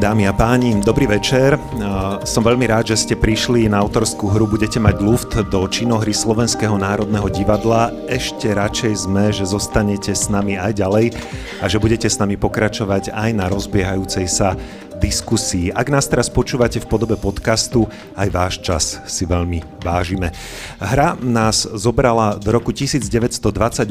Dámy a páni, dobrý večer. Som veľmi rád, že ste prišli na autorskú hru Budete mať luft do činohry Slovenského národného divadla. Ešte radšej sme, že zostanete s nami aj ďalej a že budete s nami pokračovať aj na rozbiehajúcej sa diskusii. Ak nás teraz počúvate v podobe podcastu, aj váš čas si veľmi vážime. Hra nás zobrala do roku 1928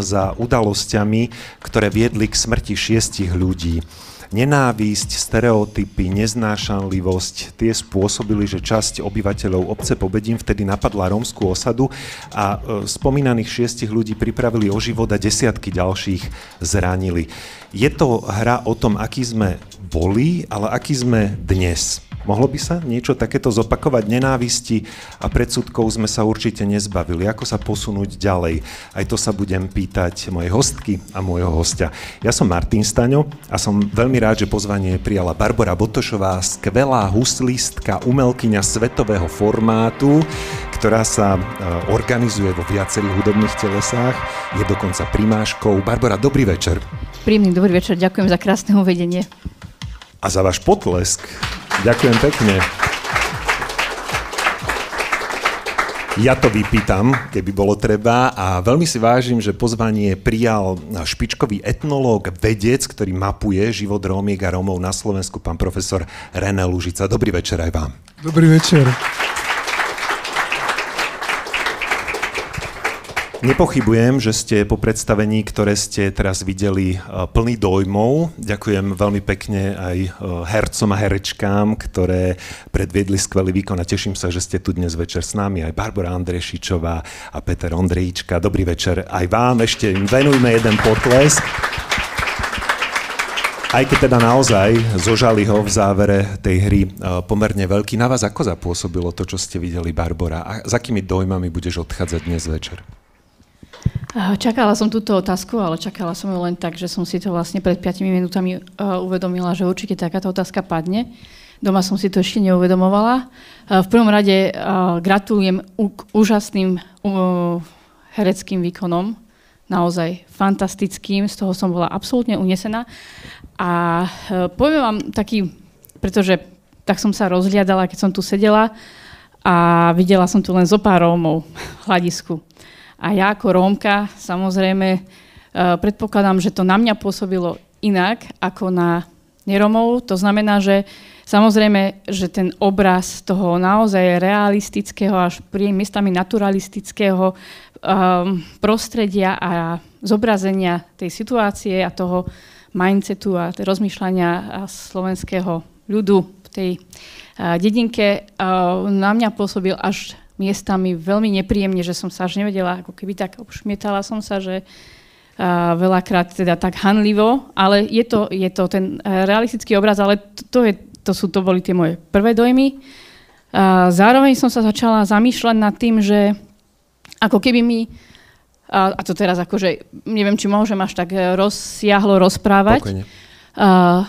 za udalosťami, ktoré viedli k smrti šiestich ľudí. Nenávisť, stereotypy, neznášanlivosť, tie spôsobili, že časť obyvateľov obce Pobedín vtedy napadla rómskú osadu a e, spomínaných šiestich ľudí pripravili o život a desiatky ďalších zranili. Je to hra o tom, aký sme boli, ale aký sme dnes. Mohlo by sa niečo takéto zopakovať? Nenávisti a predsudkov sme sa určite nezbavili. Ako sa posunúť ďalej? Aj to sa budem pýtať mojej hostky a môjho hostia. Ja som Martin Staňo a som veľmi rád, že pozvanie prijala Barbara Botošová, skvelá huslistka, umelkyňa svetového formátu, ktorá sa e, organizuje vo viacerých hudobných telesách, je dokonca primáškou. Barbara, dobrý večer. Príjemný dobrý večer, ďakujem za krásne uvedenie. A za váš potlesk. Ďakujem pekne. Ja to vypýtam, keby bolo treba a veľmi si vážim, že pozvanie prijal špičkový etnológ, vedec, ktorý mapuje život Rómiek a Rómov na Slovensku, pán profesor René Lužica. Dobrý večer aj vám. Dobrý večer. Nepochybujem, že ste po predstavení, ktoré ste teraz videli, e, plný dojmov. Ďakujem veľmi pekne aj e, hercom a herečkám, ktoré predviedli skvelý výkon a teším sa, že ste tu dnes večer s nami. Aj Barbara Andrešičová a Peter Ondrejíčka. Dobrý večer aj vám. Ešte im venujme jeden potles. Aj keď teda naozaj zožali ho v závere tej hry e, pomerne veľký. Na vás ako zapôsobilo to, čo ste videli, Barbara? A s akými dojmami budeš odchádzať dnes večer? Čakala som túto otázku, ale čakala som ju len tak, že som si to vlastne pred 5 minútami uvedomila, že určite takáto otázka padne. Doma som si to ešte neuvedomovala. V prvom rade gratulujem k úžasným hereckým výkonom, naozaj fantastickým, z toho som bola absolútne unesená. A poviem vám taký, pretože tak som sa rozhliadala, keď som tu sedela a videla som tu len zo pár Rómov v hľadisku. A ja ako Rómka samozrejme e, predpokladám, že to na mňa pôsobilo inak ako na neromov. To znamená, že samozrejme, že ten obraz toho naozaj realistického až pri miestami naturalistického um, prostredia a zobrazenia tej situácie a toho mindsetu a rozmýšľania slovenského ľudu v tej uh, dedinke uh, na mňa pôsobil až miestami veľmi nepríjemne, že som sa až nevedela, ako keby tak obšmietala som sa, že a veľakrát teda tak hanlivo, ale je to, je to ten e, realistický obraz, ale to, to, je, to, sú, to boli tie moje prvé dojmy. A zároveň som sa začala zamýšľať nad tým, že ako keby mi, a, a to teraz akože, neviem, či môžem až tak e, rozsiahlo rozprávať, a,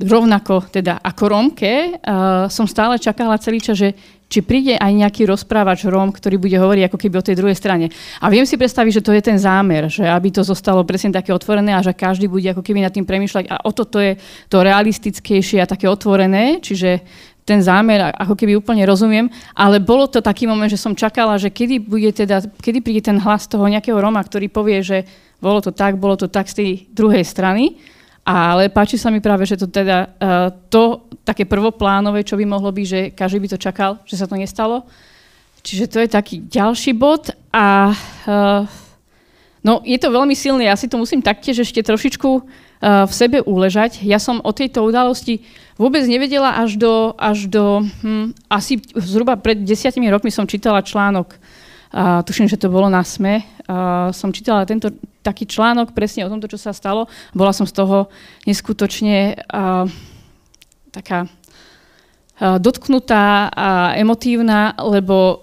rovnako teda ako Rómke, uh, som stále čakala celý čas, že či príde aj nejaký rozprávač Róm, ktorý bude hovoriť ako keby o tej druhej strane. A viem si predstaviť, že to je ten zámer, že aby to zostalo presne také otvorené a že každý bude ako keby nad tým premýšľať. A o toto je to realistickejšie a také otvorené, čiže ten zámer ako keby úplne rozumiem, ale bolo to taký moment, že som čakala, že kedy, bude teda, kedy príde ten hlas toho nejakého Roma, ktorý povie, že bolo to tak, bolo to tak z tej druhej strany ale páči sa mi práve, že to teda uh, to také prvoplánové, čo by mohlo byť, že každý by to čakal, že sa to nestalo. Čiže to je taký ďalší bod a uh, no je to veľmi silné. Ja si to musím taktiež ešte trošičku uh, v sebe uležať. Ja som o tejto udalosti vôbec nevedela až do, až do hm, asi zhruba pred desiatimi rokmi som čítala článok Uh, tuším, že to bolo na SME. Uh, som čítala tento taký článok presne o tomto, čo sa stalo. Bola som z toho neskutočne uh, taká dotknutá a emotívna, lebo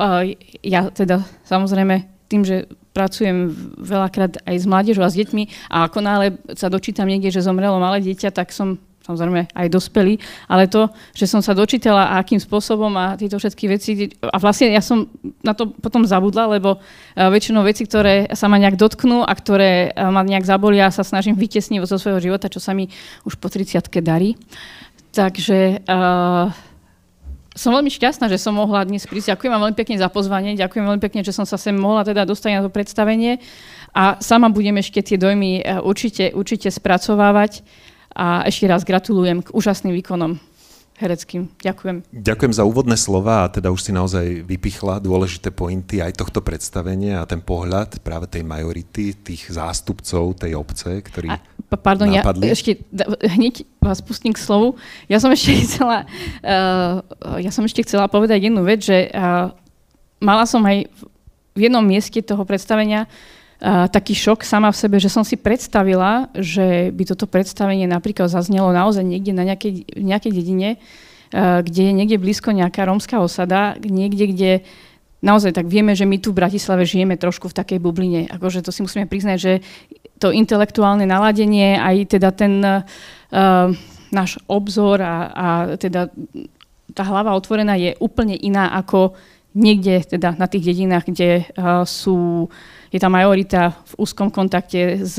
ja teda samozrejme tým, že pracujem veľakrát aj s mládežou a s deťmi a ako náhle sa dočítam niekde, že zomrelo malé dieťa, tak som samozrejme aj dospelí, ale to, že som sa dočítala akým spôsobom a tieto všetky veci, a vlastne ja som na to potom zabudla, lebo väčšinou veci, ktoré sa ma nejak dotknú a ktoré ma nejak zabolia, sa snažím vytesniť zo svojho života, čo sa mi už po 30 darí. Takže uh, som veľmi šťastná, že som mohla dnes prísť. Ďakujem vám veľmi pekne za pozvanie, ďakujem veľmi pekne, že som sa sem mohla teda dostať na to predstavenie a sama budem ešte tie dojmy určite, určite spracovávať a ešte raz gratulujem k úžasným výkonom hereckým. Ďakujem. Ďakujem za úvodné slova a teda už si naozaj vypichla dôležité pointy aj tohto predstavenia a ten pohľad práve tej majority, tých zástupcov tej obce, ktorí a, Pardon, napadli. ja ešte hneď vás pustím k slovu. Ja som ešte chcela, uh, ja som ešte chcela povedať jednu vec, že uh, mala som aj v jednom mieste toho predstavenia taký šok sama v sebe, že som si predstavila, že by toto predstavenie napríklad zaznelo naozaj niekde na nejakej, nejakej dedine, uh, kde je niekde blízko nejaká rómska osada, niekde, kde naozaj tak vieme, že my tu v Bratislave žijeme trošku v takej bubline. Akože to si musíme priznať, že to intelektuálne naladenie, aj teda ten uh, náš obzor a, a teda tá hlava otvorená je úplne iná ako niekde teda na tých dedinách, kde uh, sú je tá majorita v úzkom kontakte s,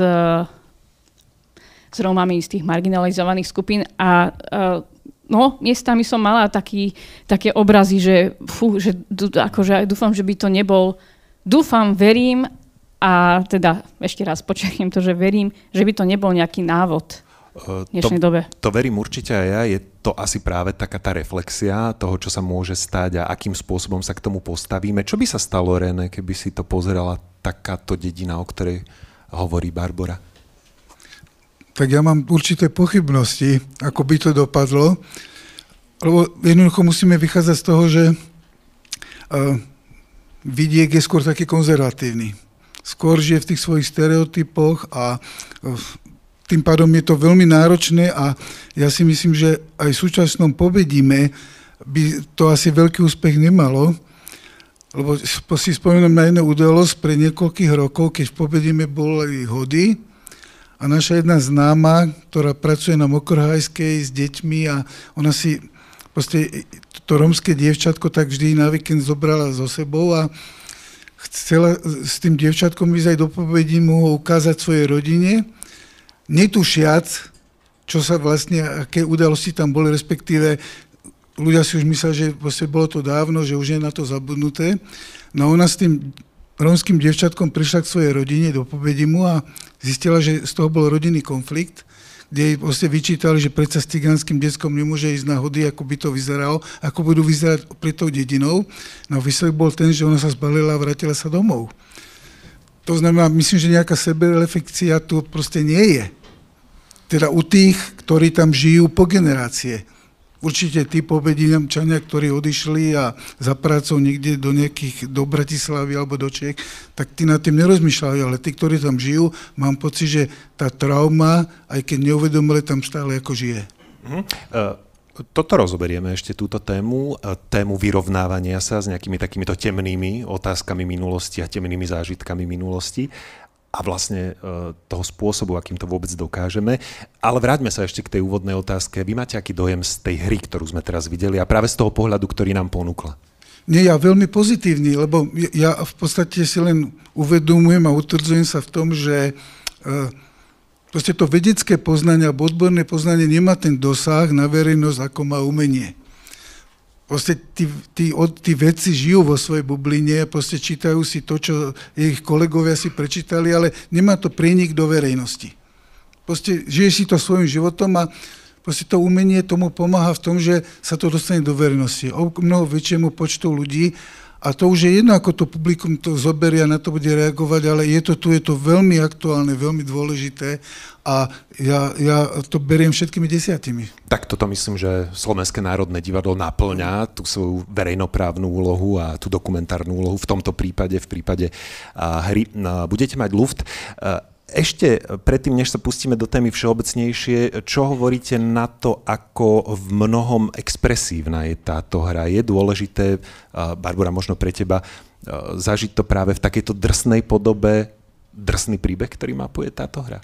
s Rómami z tých marginalizovaných skupín a uh, no, miestami som mala taký, také obrazy, že, fú, že akože dúfam, že by to nebol, dúfam, verím a teda ešte raz počujem to, že verím, že by to nebol nejaký návod dnešnej to, dobe. To verím určite aj ja. Je to asi práve taká tá reflexia toho, čo sa môže stať a akým spôsobom sa k tomu postavíme. Čo by sa stalo, René, keby si to pozerala takáto dedina, o ktorej hovorí Barbara? Tak ja mám určité pochybnosti, ako by to dopadlo, lebo jednoducho musíme vychádzať z toho, že uh, vidiek je skôr taký konzervatívny. Skôr žije v tých svojich stereotypoch a uh, tým pádom je to veľmi náročné a ja si myslím, že aj v súčasnom pobedíme by to asi veľký úspech nemalo, lebo si spomínam na jednu udalosť pre niekoľkých rokov, keď v Pobedime boli hody a naša jedna známa, ktorá pracuje na Mokrhajskej s deťmi a ona si proste to romské dievčatko tak vždy na víkend zobrala so sebou a chcela s tým dievčatkom ísť aj do Pobedimu ukázať svojej rodine, netušiac, čo sa vlastne, aké udalosti tam boli, respektíve ľudia si už mysleli, že vlastne bolo to dávno, že už je na to zabudnuté. No ona s tým rómským devčatkom prišla k svojej rodine do Pobedimu a zistila, že z toho bol rodinný konflikt, kde jej vlastne vyčítali, že predsa s cigánskym detskom nemôže ísť na hody, ako by to vyzeralo, ako budú vyzerať pred tou dedinou. No výsledok bol ten, že ona sa zbalila a vrátila sa domov. To znamená, myslím, že nejaká sebereflekcia tu proste nie je. Teda u tých, ktorí tam žijú po generácie určite tí pobedinamčania, ktorí odišli a za prácou niekde do nejakých, do Bratislavy alebo do Čech, tak tí nad tým nerozmýšľajú, ale tí, ktorí tam žijú, mám pocit, že tá trauma, aj keď neuvedomili, tam stále ako žije. Mm-hmm. Uh... Toto rozoberieme ešte túto tému, e, tému vyrovnávania sa s nejakými takýmito temnými otázkami minulosti a temnými zážitkami minulosti a vlastne e, toho spôsobu, akým to vôbec dokážeme. Ale vráťme sa ešte k tej úvodnej otázke. Vy máte aký dojem z tej hry, ktorú sme teraz videli a práve z toho pohľadu, ktorý nám ponúkla? Nie, ja veľmi pozitívny, lebo ja v podstate si len uvedomujem a utvrdzujem sa v tom, že e, proste to vedecké poznanie alebo odborné poznanie nemá ten dosah na verejnosť, ako má umenie proste tí, tí, tí vedci žijú vo svojej bubline, proste čítajú si to, čo ich kolegovia si prečítali, ale nemá to prienik do verejnosti. Proste žije si to svojim životom a proste to umenie tomu pomáha v tom, že sa to dostane do verejnosti. O mnoho väčšiemu počtu ľudí a to už je jedno, ako to publikum to zoberie a na to bude reagovať, ale je to tu, je to veľmi aktuálne, veľmi dôležité a ja, ja to beriem všetkými desiatimi. Tak toto myslím, že Slovenské národné divadlo naplňa tú svoju verejnoprávnu úlohu a tú dokumentárnu úlohu v tomto prípade, v prípade hry. Budete mať luft. Ešte predtým, než sa pustíme do témy všeobecnejšie, čo hovoríte na to, ako v mnohom expresívna je táto hra? Je dôležité, Barbara, možno pre teba, zažiť to práve v takejto drsnej podobe, drsný príbeh, ktorý mapuje táto hra?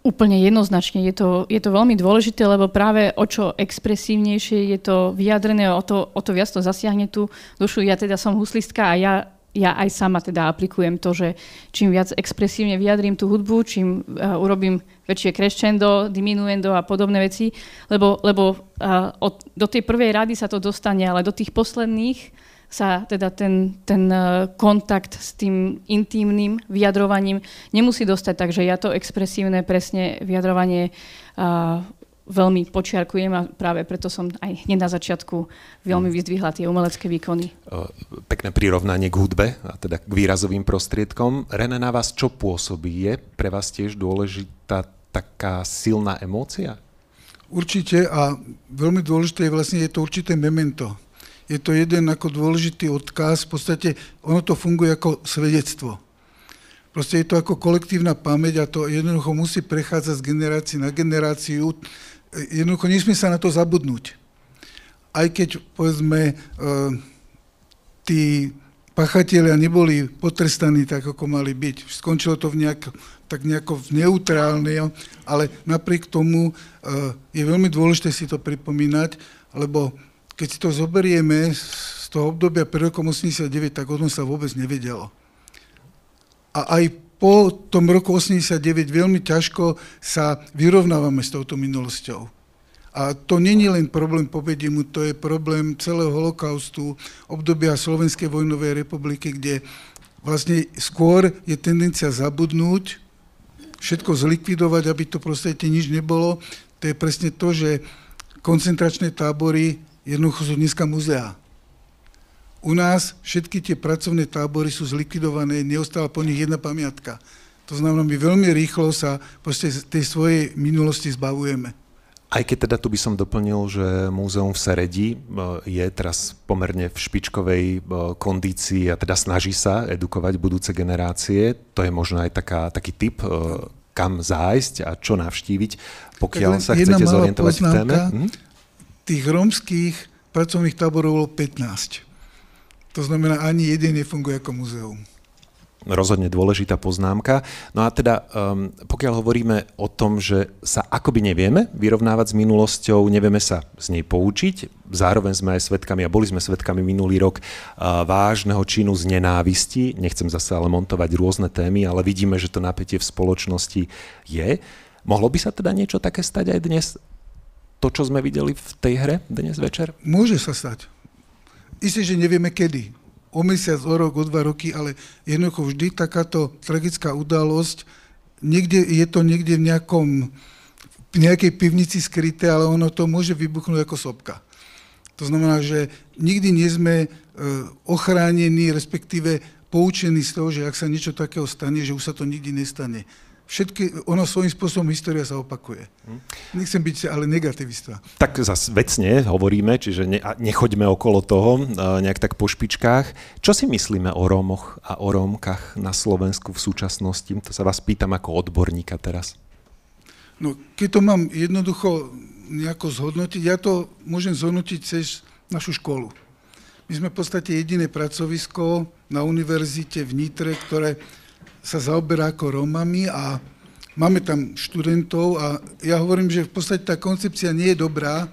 Úplne jednoznačne. Je to, je to veľmi dôležité, lebo práve o čo expresívnejšie je to vyjadrené, o to, o to viac to zasiahne tú dušu. Ja teda som huslistka a ja, ja aj sama teda aplikujem to, že čím viac expresívne vyjadrím tú hudbu, čím uh, urobím väčšie crescendo, diminuendo a podobné veci, lebo, lebo uh, od, do tej prvej rady sa to dostane, ale do tých posledných sa teda ten, ten e, kontakt s tým intimným vyjadrovaním nemusí dostať, takže ja to expresívne presne vyjadrovanie uh, veľmi počiarkujem a práve preto som aj hneď na začiatku veľmi mm. vyzdvihla tie umelecké výkony. Pekné prirovnanie k hudbe, a teda k výrazovým prostriedkom. René, na vás čo pôsobí? Je pre vás tiež dôležitá taká silná emócia? Určite a veľmi dôležité je vlastne je to určité memento je to jeden ako dôležitý odkaz, v podstate ono to funguje ako svedectvo. Proste je to ako kolektívna pamäť a to jednoducho musí prechádzať z generácie na generáciu. Jednoducho nesmie sa na to zabudnúť. Aj keď, povedzme, eh, tí pachatelia neboli potrestaní tak, ako mali byť. Skončilo to v nejak, tak nejako v neutrálne, ale napriek tomu eh, je veľmi dôležité si to pripomínať, lebo keď si to zoberieme z toho obdobia pred rokom 89, tak o tom sa vôbec nevedelo. A aj po tom roku 89 veľmi ťažko sa vyrovnávame s touto minulosťou. A to není len problém Pobedimu, to je problém celého holokaustu, obdobia Slovenskej vojnovej republiky, kde vlastne skôr je tendencia zabudnúť, všetko zlikvidovať, aby to proste nič nebolo. To je presne to, že koncentračné tábory jednoducho sú dneska muzea. U nás všetky tie pracovné tábory sú zlikvidované, neostáva po nich jedna pamiatka. To znamená, my veľmi rýchlo sa proste tej svojej minulosti zbavujeme. Aj keď teda tu by som doplnil, že múzeum v Seredi e, je teraz pomerne v špičkovej e, kondícii a teda snaží sa edukovať budúce generácie, to je možno aj taká, taký typ, e, kam zájsť a čo navštíviť, pokiaľ sa chcete zorientovať v téme. Hm? tých rómskych pracovných táborov bolo 15. To znamená, ani jeden nefunguje ako muzeum. Rozhodne dôležitá poznámka. No a teda, um, pokiaľ hovoríme o tom, že sa akoby nevieme vyrovnávať s minulosťou, nevieme sa z nej poučiť, zároveň sme aj svetkami, a boli sme svetkami minulý rok, uh, vážneho činu z nenávisti, nechcem zase ale montovať rôzne témy, ale vidíme, že to napätie v spoločnosti je. Mohlo by sa teda niečo také stať aj dnes? to, čo sme videli v tej hre dnes večer? Môže sa stať. Isté, že nevieme kedy. O mesiac, o rok, o dva roky, ale jednoducho vždy takáto tragická udalosť, niekde, je to niekde v nejakom, v nejakej pivnici skryté, ale ono to môže vybuchnúť ako sopka. To znamená, že nikdy nie sme e, ochránení, respektíve poučení z toho, že ak sa niečo takého stane, že už sa to nikdy nestane všetky, ono svojím spôsobom história sa opakuje. Nechcem byť ale negativista. Tak zase vecne hovoríme, čiže ne, nechoďme okolo toho nejak tak po špičkách. Čo si myslíme o Rómoch a o Rómkach na Slovensku v súčasnosti? To sa vás pýtam ako odborníka teraz. No, keď to mám jednoducho nejako zhodnotiť, ja to môžem zhodnotiť cez našu školu. My sme v podstate jediné pracovisko na univerzite v Nitre, ktoré sa zaoberá ako Rómami a máme tam študentov a ja hovorím, že v podstate tá koncepcia nie je dobrá,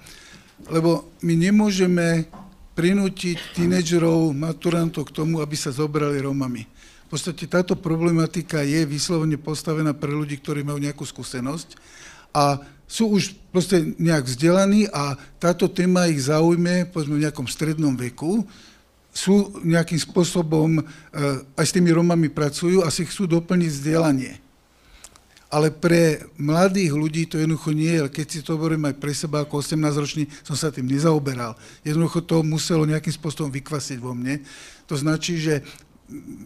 lebo my nemôžeme prinútiť tínedžerov, maturantov k tomu, aby sa zobrali Rómami. V podstate táto problematika je vyslovene postavená pre ľudí, ktorí majú nejakú skúsenosť a sú už proste nejak vzdelaní a táto téma ich zaujme, povedzme v nejakom strednom veku, sú nejakým spôsobom, e, aj s tými Romami pracujú a chcú doplniť vzdelanie. Ale pre mladých ľudí to jednoducho nie je, keď si to hovorím aj pre seba ako 18-ročný, som sa tým nezaoberal. Jednoducho to muselo nejakým spôsobom vykvasiť vo mne. To značí, že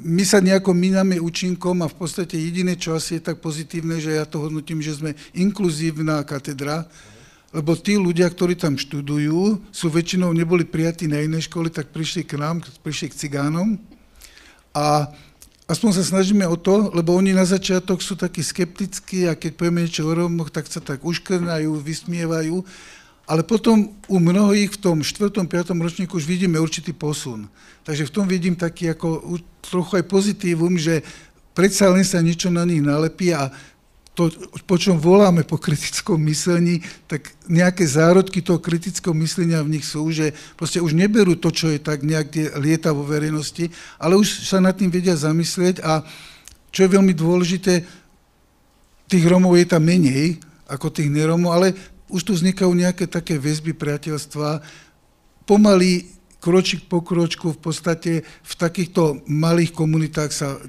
my sa nejako mináme účinkom a v podstate jediné, čo asi je tak pozitívne, že ja to hodnotím, že sme inkluzívna katedra, lebo tí ľudia, ktorí tam študujú, sú väčšinou neboli prijatí na iné školy, tak prišli k nám, prišli k cigánom a aspoň sa snažíme o to, lebo oni na začiatok sú takí skeptickí a keď povieme niečo o Rómoch, tak sa tak uškrnajú, vysmievajú. Ale potom u mnohých v tom 4. 5. ročníku už vidíme určitý posun. Takže v tom vidím taký ako trochu aj pozitívum, že predsa len sa niečo na nich nalepí a to, po čom voláme po kritickom myslení, tak nejaké zárodky toho kritického myslenia v nich sú, že proste už neberú to, čo je tak nejak lieta vo verejnosti, ale už sa nad tým vedia zamyslieť a čo je veľmi dôležité, tých Romov je tam menej ako tých neromov, ale už tu vznikajú nejaké také väzby priateľstva, pomaly kročík po kročku v podstate v takýchto malých komunitách sa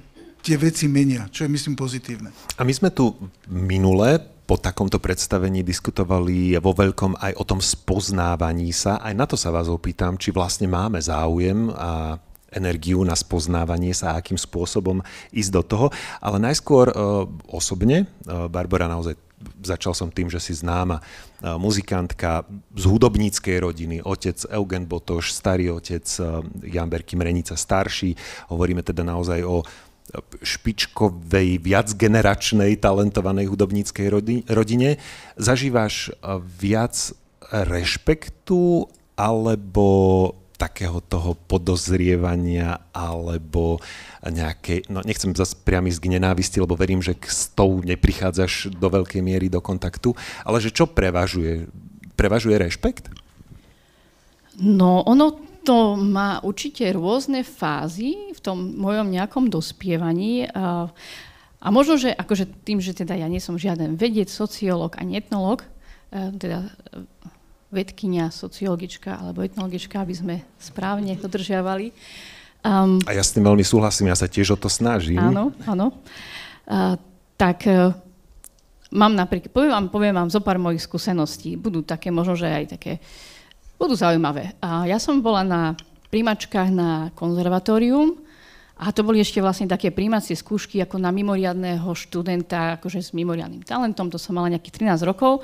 tie veci menia, čo je myslím pozitívne. A my sme tu minule po takomto predstavení diskutovali vo veľkom aj o tom spoznávaní sa. Aj na to sa vás opýtam, či vlastne máme záujem a energiu na spoznávanie sa a akým spôsobom ísť do toho. Ale najskôr e, osobne, e, Barbara naozaj začal som tým, že si známa e, muzikantka z hudobníckej rodiny, otec Eugen Botoš, starý otec Jan Berky Mrenica starší. Hovoríme teda naozaj o špičkovej, viacgeneračnej, talentovanej hudobníckej rodine. Zažívaš eh, viac rešpektu alebo takého toho podozrievania alebo nejaké, no nechcem zase priam ísť k nenávisti, lebo verím, že s tou neprichádzaš do veľkej miery do kontaktu, ale že čo prevažuje? Prevažuje rešpekt? No, ono to má určite rôzne fázy v tom mojom nejakom dospievaní. A, a možno, že akože tým, že teda ja nie som žiaden vedec, sociológ ani etnológ, e, teda e, vedkynia, sociologička alebo etnologička, aby sme správne dodržiavali. Um, a ja s tým veľmi súhlasím, ja sa tiež o to snažím. Áno, áno. Uh, tak uh, mám napríklad, poviem vám, poviem vám zo pár mojich skúseností. Budú také, možno, že aj také uh, budú zaujímavé. Ja som bola na príjmačkách na konzervatórium a to boli ešte vlastne také príjmacie skúšky ako na mimoriadného študenta, akože s mimoriadným talentom, to som mala nejakých 13 rokov.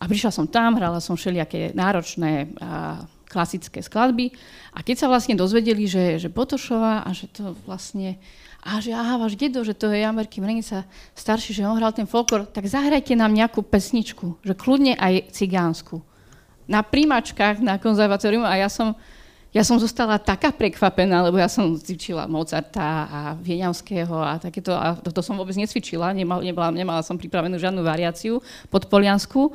A prišla som tam, hrala som všelijaké náročné a klasické skladby. A keď sa vlastne dozvedeli, že, že Botošová a že to vlastne a že aha, váš dedo, že to je Jamerky Mrenica starší, že on hral ten folklor, tak zahrajte nám nejakú pesničku, že kľudne aj cigánsku na príjmačkách na konzervatórium a ja som, ja som zostala taká prekvapená, lebo ja som cvičila Mozarta a Vieňavského a takéto, a to, to som vôbec necvičila, nemal, nemala, nemala som pripravenú žiadnu variáciu pod Poliansku.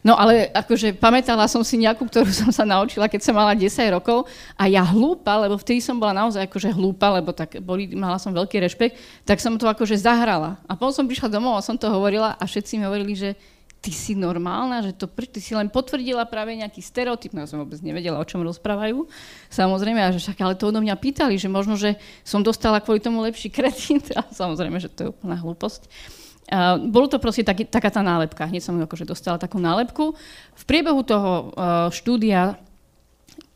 No ale akože pamätala som si nejakú, ktorú som sa naučila, keď som mala 10 rokov a ja hlúpa, lebo vtedy som bola naozaj akože hlúpa, lebo tak boli, mala som veľký rešpekt, tak som to akože zahrala. A potom som prišla domov a som to hovorila a všetci mi hovorili, že ty si normálna, že to, ty si len potvrdila práve nejaký stereotyp, no ja som vôbec nevedela, o čom rozprávajú. Samozrejme, a že však, ale to odo mňa pýtali, že možno, že som dostala kvôli tomu lepší kredit, a samozrejme, že to je úplná hlúposť. Uh, bolo to proste taký, taká tá nálepka, hneď som akože dostala takú nálepku. V priebehu toho uh, štúdia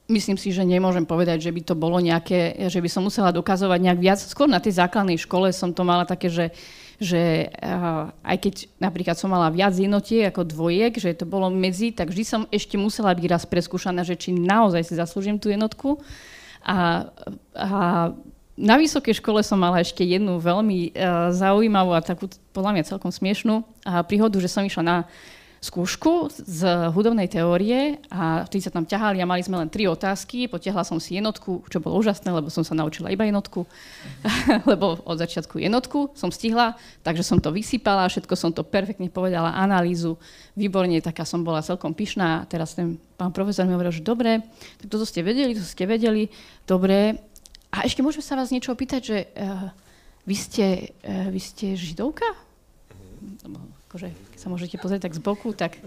myslím si, že nemôžem povedať, že by to bolo nejaké, že by som musela dokazovať nejak viac. Skôr na tej základnej škole som to mala také, že uh, že uh, aj keď napríklad som mala viac jednotiek ako dvojek, že to bolo medzi, tak vždy som ešte musela byť raz preskúšaná, že či naozaj si zaslúžim tú jednotku. A, a na vysokej škole som mala ešte jednu veľmi uh, zaujímavú a takú podľa mňa celkom smiešnú uh, príhodu, že som išla na skúšku z hudobnej teórie a vtedy sa tam ťahali a mali sme len tri otázky. Potiahla som si jednotku, čo bolo úžasné, lebo som sa naučila iba jednotku, lebo od začiatku jednotku som stihla, takže som to vysypala, všetko som to perfektne povedala, analýzu, výborne, taká som bola celkom pyšná. Teraz ten pán profesor mi hovoril, že dobre, tak toto ste vedeli, to ste vedeli, dobre. A ešte môžeme sa vás niečo opýtať, že uh, vy, ste, uh, vy ste židovka? Akože, keď sa môžete pozrieť tak z boku, tak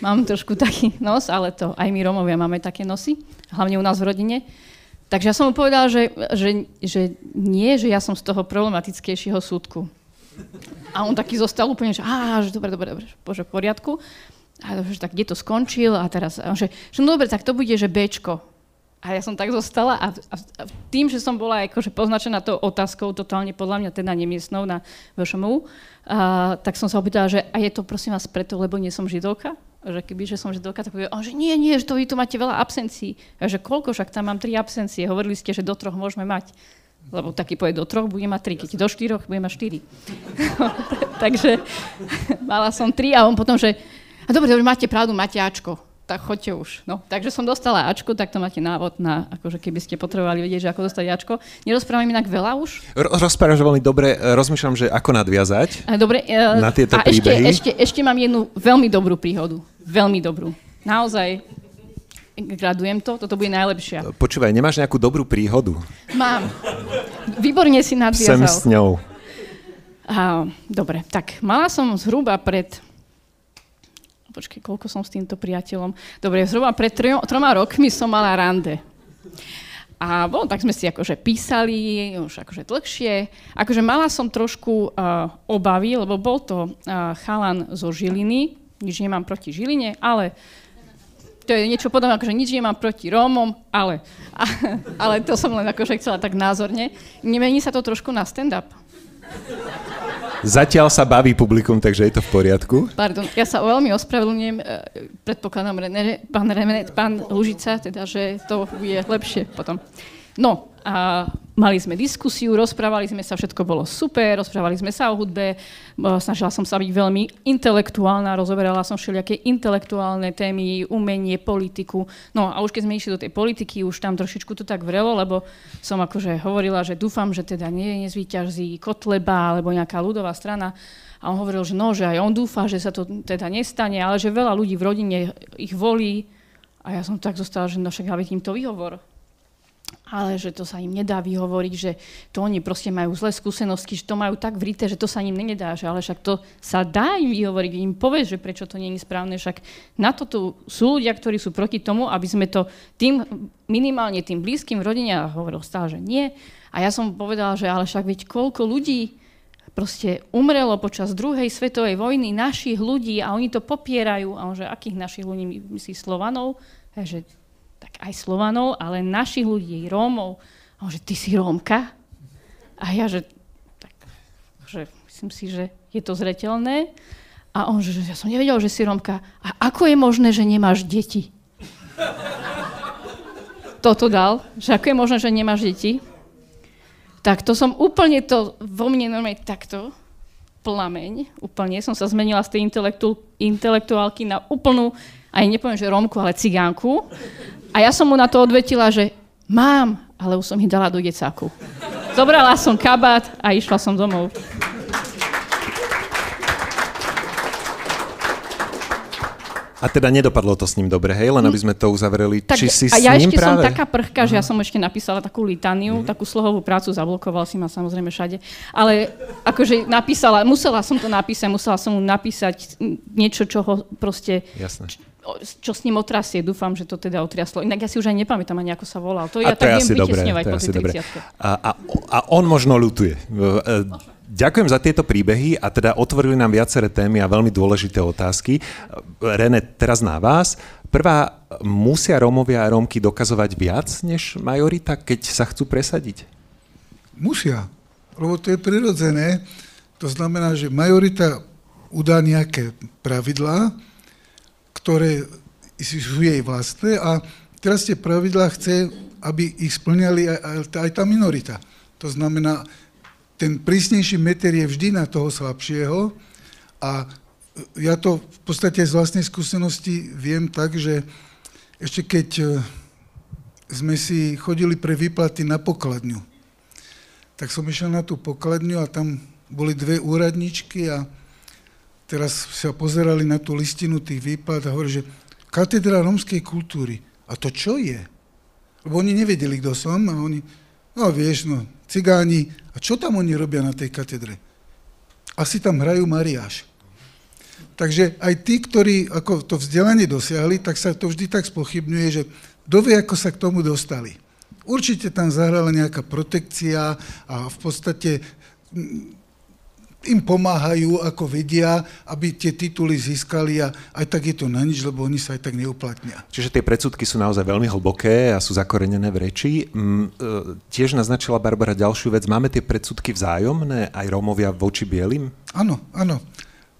mám trošku taký nos, ale to aj my Romovia máme také nosy, hlavne u nás v rodine. Takže ja som mu povedala, že, že, že nie, že ja som z toho problematickejšieho súdku. A on taký zostal úplne, že á, že dobre, dobre, dobre, bože, v poriadku. A že tak kde to skončil a teraz, a že, že no dobre, tak to bude, že Bčko. A ja som tak zostala a, a, a tým, že som bola akože poznačená tou otázkou, totálne podľa mňa teda nemiestnou na VŠMU, a, tak som sa opýtala, že a je to prosím vás preto, lebo nie som židovka? Že keby, že som židovka, tak povie, že nie, nie, že to vy tu máte veľa absencií. A že koľko, však tam mám tri absencie. Hovorili ste, že do troch môžeme mať. lebo taký povie do troch, bude mať tri, keď do štyroch, bude mať štyri. Takže mala som tri a on potom, že a dobre, dobre, máte pravdu, máte Ačko tak choďte už. No, takže som dostala Ačko, tak to máte návod na, akože keby ste potrebovali vedieť, že ako dostať Ačko. Nerozprávam inak veľa už? Rozprávam, že veľmi dobre, rozmýšľam, že ako nadviazať dobre, uh, na tieto a príbehy. Ešte, ešte, ešte mám jednu veľmi dobrú príhodu. Veľmi dobrú. Naozaj, gradujem to, toto bude najlepšia. Počúvaj, nemáš nejakú dobrú príhodu? Mám. Výborne si nadviazal. Sem s ňou. Uh, dobre, tak mala som zhruba pred počkej, koľko som s týmto priateľom. Dobre, zhruba pred trio, troma rokmi som mala rande. A bolo, tak sme si akože písali, už akože dlhšie. Akože mala som trošku uh, obavy, lebo bol to uh, chalan zo Žiliny. Nič nemám proti Žiline, ale to je niečo podobné, akože nič nemám proti Rómom, ale, a, ale to som len akože chcela tak názorne. Nemení sa to trošku na stand-up? Zatiaľ sa baví publikum, takže je to v poriadku. Pardon, ja sa veľmi ospravedlňujem. E, predpokladám, René, pán, René, pán Lužica, teda, že to bude lepšie potom. No, a mali sme diskusiu, rozprávali sme sa, všetko bolo super, rozprávali sme sa o hudbe, snažila som sa byť veľmi intelektuálna, rozoberala som všelijaké intelektuálne témy, umenie, politiku. No a už keď sme išli do tej politiky, už tam trošičku to tak vrelo, lebo som akože hovorila, že dúfam, že teda nie nezvýťaží Kotleba alebo nejaká ľudová strana. A on hovoril, že no, že aj on dúfa, že sa to teda nestane, ale že veľa ľudí v rodine ich volí. A ja som tak zostala, že no však ale im to vyhovor ale že to sa im nedá vyhovoriť, že to oni proste majú zlé skúsenosti, že to majú tak vrité, že to sa im nedá, že ale však to sa dá im vyhovoriť, im povieš, že prečo to nie je správne, však na to tu sú ľudia, ktorí sú proti tomu, aby sme to tým, minimálne tým blízkym rodine, a hovoril stále, že nie. A ja som povedala, že ale však veď koľko ľudí proste umrelo počas druhej svetovej vojny našich ľudí a oni to popierajú. A on, že akých našich ľudí myslí Slovanov? Že aj Slovanov, ale našich ľudí, Rómov. A on, že ty si Rómka? A ja, že, tak, že myslím si, že je to zretelné. A on, že ja som nevedel, že si Rómka. A ako je možné, že nemáš deti? Toto dal, že ako je možné, že nemáš deti? Tak to som úplne to vo mne normálne takto, plameň, úplne, som sa zmenila z tej intelektu, intelektuálky na úplnú, aj nepoviem, že Rómku, ale cigánku. A ja som mu na to odvetila, že mám, ale už som ich dala do decáku. Zobrala som kabát a išla som domov. A teda nedopadlo to s ním dobre, hej? Len aby sme to uzavreli. Tak, Či si a s ja ním ešte práve? som taká prchka, že ja som ešte napísala takú litaniu, mm. takú slohovú prácu, zablokoval si ma samozrejme všade. Ale akože napísala, musela som to napísať, musela som mu napísať niečo, čo ho proste... Jasné čo s ním otrasie. Dúfam, že to teda otriaslo. Inak ja si už aj nepamätám ani, ako sa volal. To ja to tak viem vytesňovať po tej A, a, a on možno ľutuje. Ďakujem za tieto príbehy a teda otvorili nám viaceré témy a veľmi dôležité otázky. René, teraz na vás. Prvá, musia Rómovia a Rómky dokazovať viac než majorita, keď sa chcú presadiť? Musia, lebo to je prirodzené. To znamená, že majorita udá nejaké pravidlá, ktoré sú jej vlastné a teraz tie pravidlá chce, aby ich splňali aj, aj tá minorita. To znamená, ten prísnejší meter je vždy na toho slabšieho a ja to v podstate z vlastnej skúsenosti viem tak, že ešte keď e, sme si chodili pre výplaty na pokladňu, tak som išiel na tú pokladňu a tam boli dve úradničky a teraz sa pozerali na tú listinu tých výpad a hovorili, že katedra romskej kultúry. A to čo je? Lebo oni nevedeli, kto som a oni, no vieš, no, cigáni, a čo tam oni robia na tej katedre? Asi tam hrajú mariáš. Takže aj tí, ktorí ako to vzdelanie dosiahli, tak sa to vždy tak spochybňuje, že kto vie, ako sa k tomu dostali. Určite tam zahrala nejaká protekcia a v podstate im pomáhajú, ako vedia, aby tie tituly získali a aj tak je to na nič, lebo oni sa aj tak neuplatnia. Čiže tie predsudky sú naozaj veľmi hlboké a sú zakorenené v reči. Mm, e, tiež naznačila Barbara ďalšiu vec. Máme tie predsudky vzájomné aj Rómovia voči bielým? Áno, áno.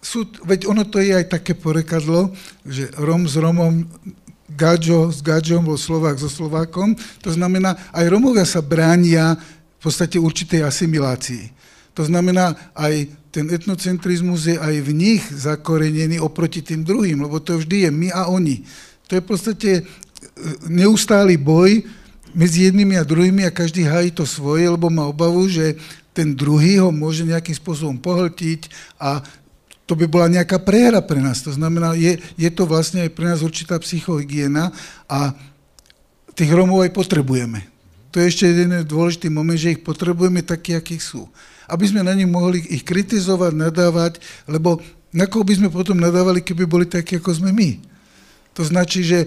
Sú, veď ono to je aj také porekadlo, že Rom s Romom Gadžo s Gadžom bol Slovák so Slovákom. To znamená, aj Romovia sa bránia v podstate určitej asimilácii. To znamená, aj ten etnocentrizmus je aj v nich zakorenený oproti tým druhým, lebo to vždy je my a oni. To je v podstate e, neustály boj medzi jednými a druhými a každý hájí to svoje, lebo má obavu, že ten druhý ho môže nejakým spôsobom pohltiť a to by bola nejaká prehra pre nás. To znamená, je, je to vlastne aj pre nás určitá psychohygiena a tých Romov aj potrebujeme. To je ešte jeden dôležitý moment, že ich potrebujeme takí, akí sú aby sme na nich mohli ich kritizovať, nadávať, lebo na koho by sme potom nadávali, keby boli takí, ako sme my. To značí, že e,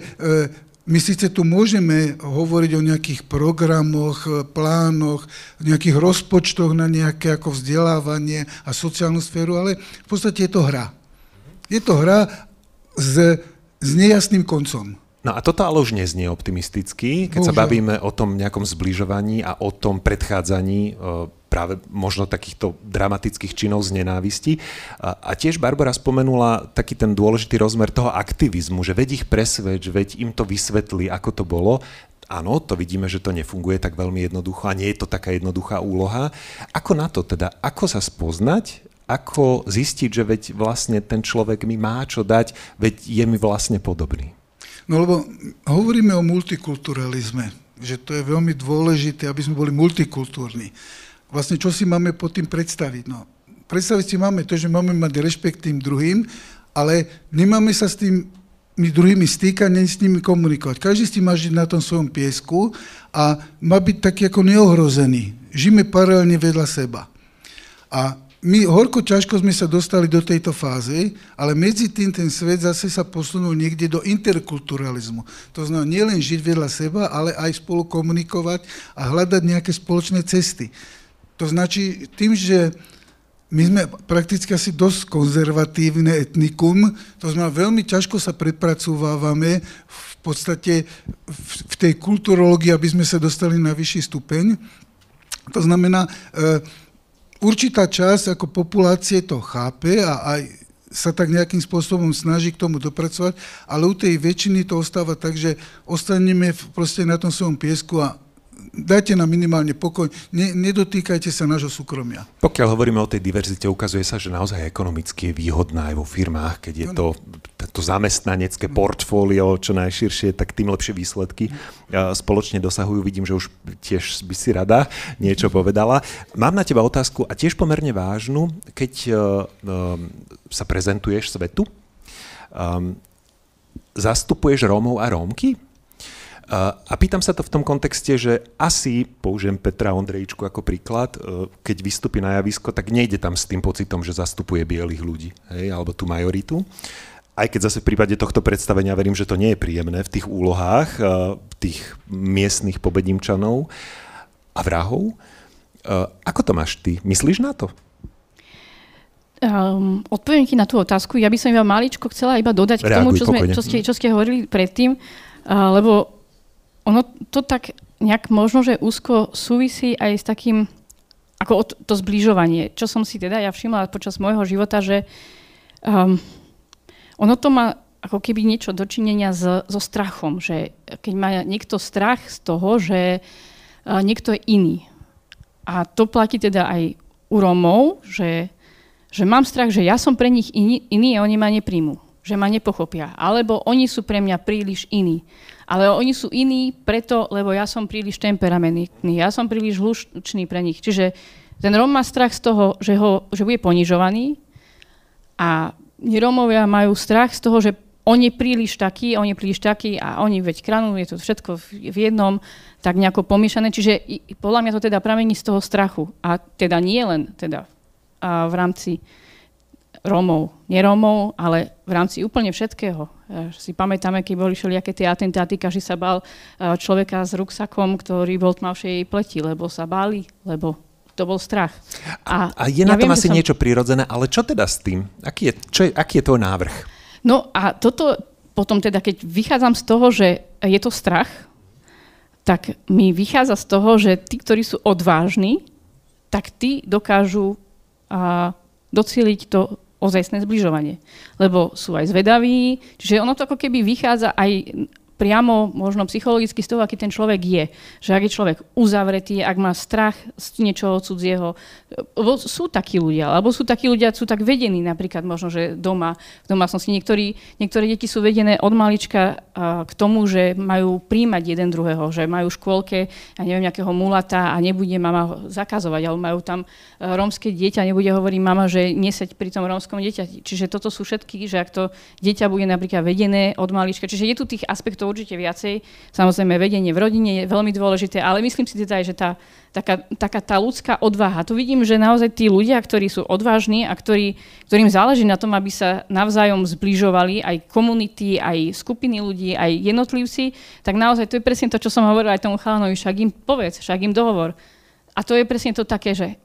my síce tu môžeme hovoriť o nejakých programoch, e, plánoch, nejakých rozpočtoch na nejaké ako vzdelávanie a sociálnu sféru, ale v podstate je to hra. Je to hra s, s nejasným koncom. No a toto ale už neznie optimisticky, keď Bohužiaľ. sa bavíme o tom nejakom zbližovaní a o tom predchádzaní e, práve možno takýchto dramatických činov z nenávisti. A, a tiež Barbara spomenula taký ten dôležitý rozmer toho aktivizmu, že veď ich presvedč, veď im to vysvetlí, ako to bolo. Áno, to vidíme, že to nefunguje tak veľmi jednoducho a nie je to taká jednoduchá úloha. Ako na to teda? Ako sa spoznať? Ako zistiť, že veď vlastne ten človek mi má čo dať, veď je mi vlastne podobný? No lebo hovoríme o multikulturalizme, že to je veľmi dôležité, aby sme boli multikultúrni vlastne čo si máme pod tým predstaviť? No, predstaviť si máme to, že máme mať rešpekt tým druhým, ale nemáme sa s tým my druhými stýkať, nie s nimi komunikovať. Každý s má žiť na tom svojom piesku a má byť taký ako neohrozený. Žijeme paralelne vedľa seba. A my horko ťažko sme sa dostali do tejto fázy, ale medzi tým ten svet zase sa posunul niekde do interkulturalizmu. To znamená nielen žiť vedľa seba, ale aj spolu komunikovať a hľadať nejaké spoločné cesty. To značí tým, že my sme prakticky asi dosť konzervatívne etnikum, to znamená, veľmi ťažko sa prepracovávame v podstate v tej kulturológii, aby sme sa dostali na vyšší stupeň. To znamená, e, určitá časť ako populácie to chápe a aj sa tak nejakým spôsobom snaží k tomu dopracovať, ale u tej väčšiny to ostáva tak, že ostaneme proste na tom svojom piesku a dajte nám minimálne pokoj, ne, nedotýkajte sa nášho súkromia. Pokiaľ hovoríme o tej diverzite, ukazuje sa, že naozaj ekonomicky je výhodná aj vo firmách, keď je to, to zamestnanecké portfólio čo najširšie, tak tým lepšie výsledky spoločne dosahujú. Vidím, že už tiež by si rada niečo povedala. Mám na teba otázku a tiež pomerne vážnu, keď uh, sa prezentuješ svetu, um, zastupuješ Rómov a Rómky? A pýtam sa to v tom kontexte, že asi, použijem Petra Ondrejčku ako príklad, e, keď vystupí na javisko, tak nejde tam s tým pocitom, že zastupuje bielých ľudí, hej, alebo tú majoritu. Aj keď zase v prípade tohto predstavenia verím, že to nie je príjemné v tých úlohách e, tých miestnych pobedimčanov a vrahov. E, ako to máš ty? Myslíš na to? Um, odpoviem ti na tú otázku. Ja by som iba maličko chcela iba dodať Reaguj, k tomu, čo, sme, čo, ste, čo ste hovorili predtým, uh, lebo ono to tak nejak možno, že úzko súvisí aj s takým, ako to zbližovanie, čo som si teda ja všimla počas môjho života, že um, ono to má ako keby niečo dočinenia s, so strachom, že keď má niekto strach z toho, že uh, niekto je iný. A to platí teda aj u Romov, že, že mám strach, že ja som pre nich iný, iný a oni ma nepríjmu, že ma nepochopia. Alebo oni sú pre mňa príliš iní. Ale oni sú iní preto, lebo ja som príliš temperamentný, ja som príliš hlučný pre nich. Čiže ten Rom má strach z toho, že, ho, že bude ponižovaný a Rómovia majú strach z toho, že on je príliš taký, on je príliš taký a oni veď kranú, je to všetko v jednom, tak nejako pomiešané. Čiže podľa mňa to teda pramení z toho strachu. A teda nie len teda a v rámci Rómov, nerómov, ale v rámci úplne všetkého. Si pamätáme, keď boli všelijaké tie atentáty, každý sa bál človeka s ruksakom, ktorý bol tmavšej pleti, lebo sa báli, lebo to bol strach. A, a je ja na tom viem, asi som... niečo prirodzené, ale čo teda s tým? Aký je, čo je, aký je tvoj návrh? No a toto potom teda, keď vychádzam z toho, že je to strach, tak mi vychádza z toho, že tí, ktorí sú odvážni, tak tí dokážu a, docieliť to ozajstné zbližovanie. Lebo sú aj zvedaví, čiže ono to ako keby vychádza aj priamo možno psychologicky z toho, aký ten človek je. Že ak je človek uzavretý, ak má strach z niečoho cudzieho. Sú takí ľudia, alebo sú takí ľudia, sú tak vedení napríklad možno, že doma, v domácnosti. Niektorí, niektoré deti sú vedené od malička k tomu, že majú príjmať jeden druhého, že majú v škôlke, ja neviem, nejakého mulata a nebude mama zakazovať, ale majú tam e, rómske dieťa, nebude hovoriť mama, že neseď pri tom rómskom dieťa. Čiže toto sú všetky, že ak to dieťa bude napríklad vedené od malička, čiže je tu tých aspektov určite viacej. Samozrejme, vedenie v rodine je veľmi dôležité, ale myslím si teda, že tá, taká, taká tá ľudská odvaha. Tu vidím, že naozaj tí ľudia, ktorí sú odvážni a ktorí, ktorým záleží na tom, aby sa navzájom zbližovali, aj komunity, aj skupiny ľudí, aj jednotlivci, tak naozaj to je presne to, čo som hovorila aj tomu chalanovi, však im povedz, však im dohovor. A to je presne to také, že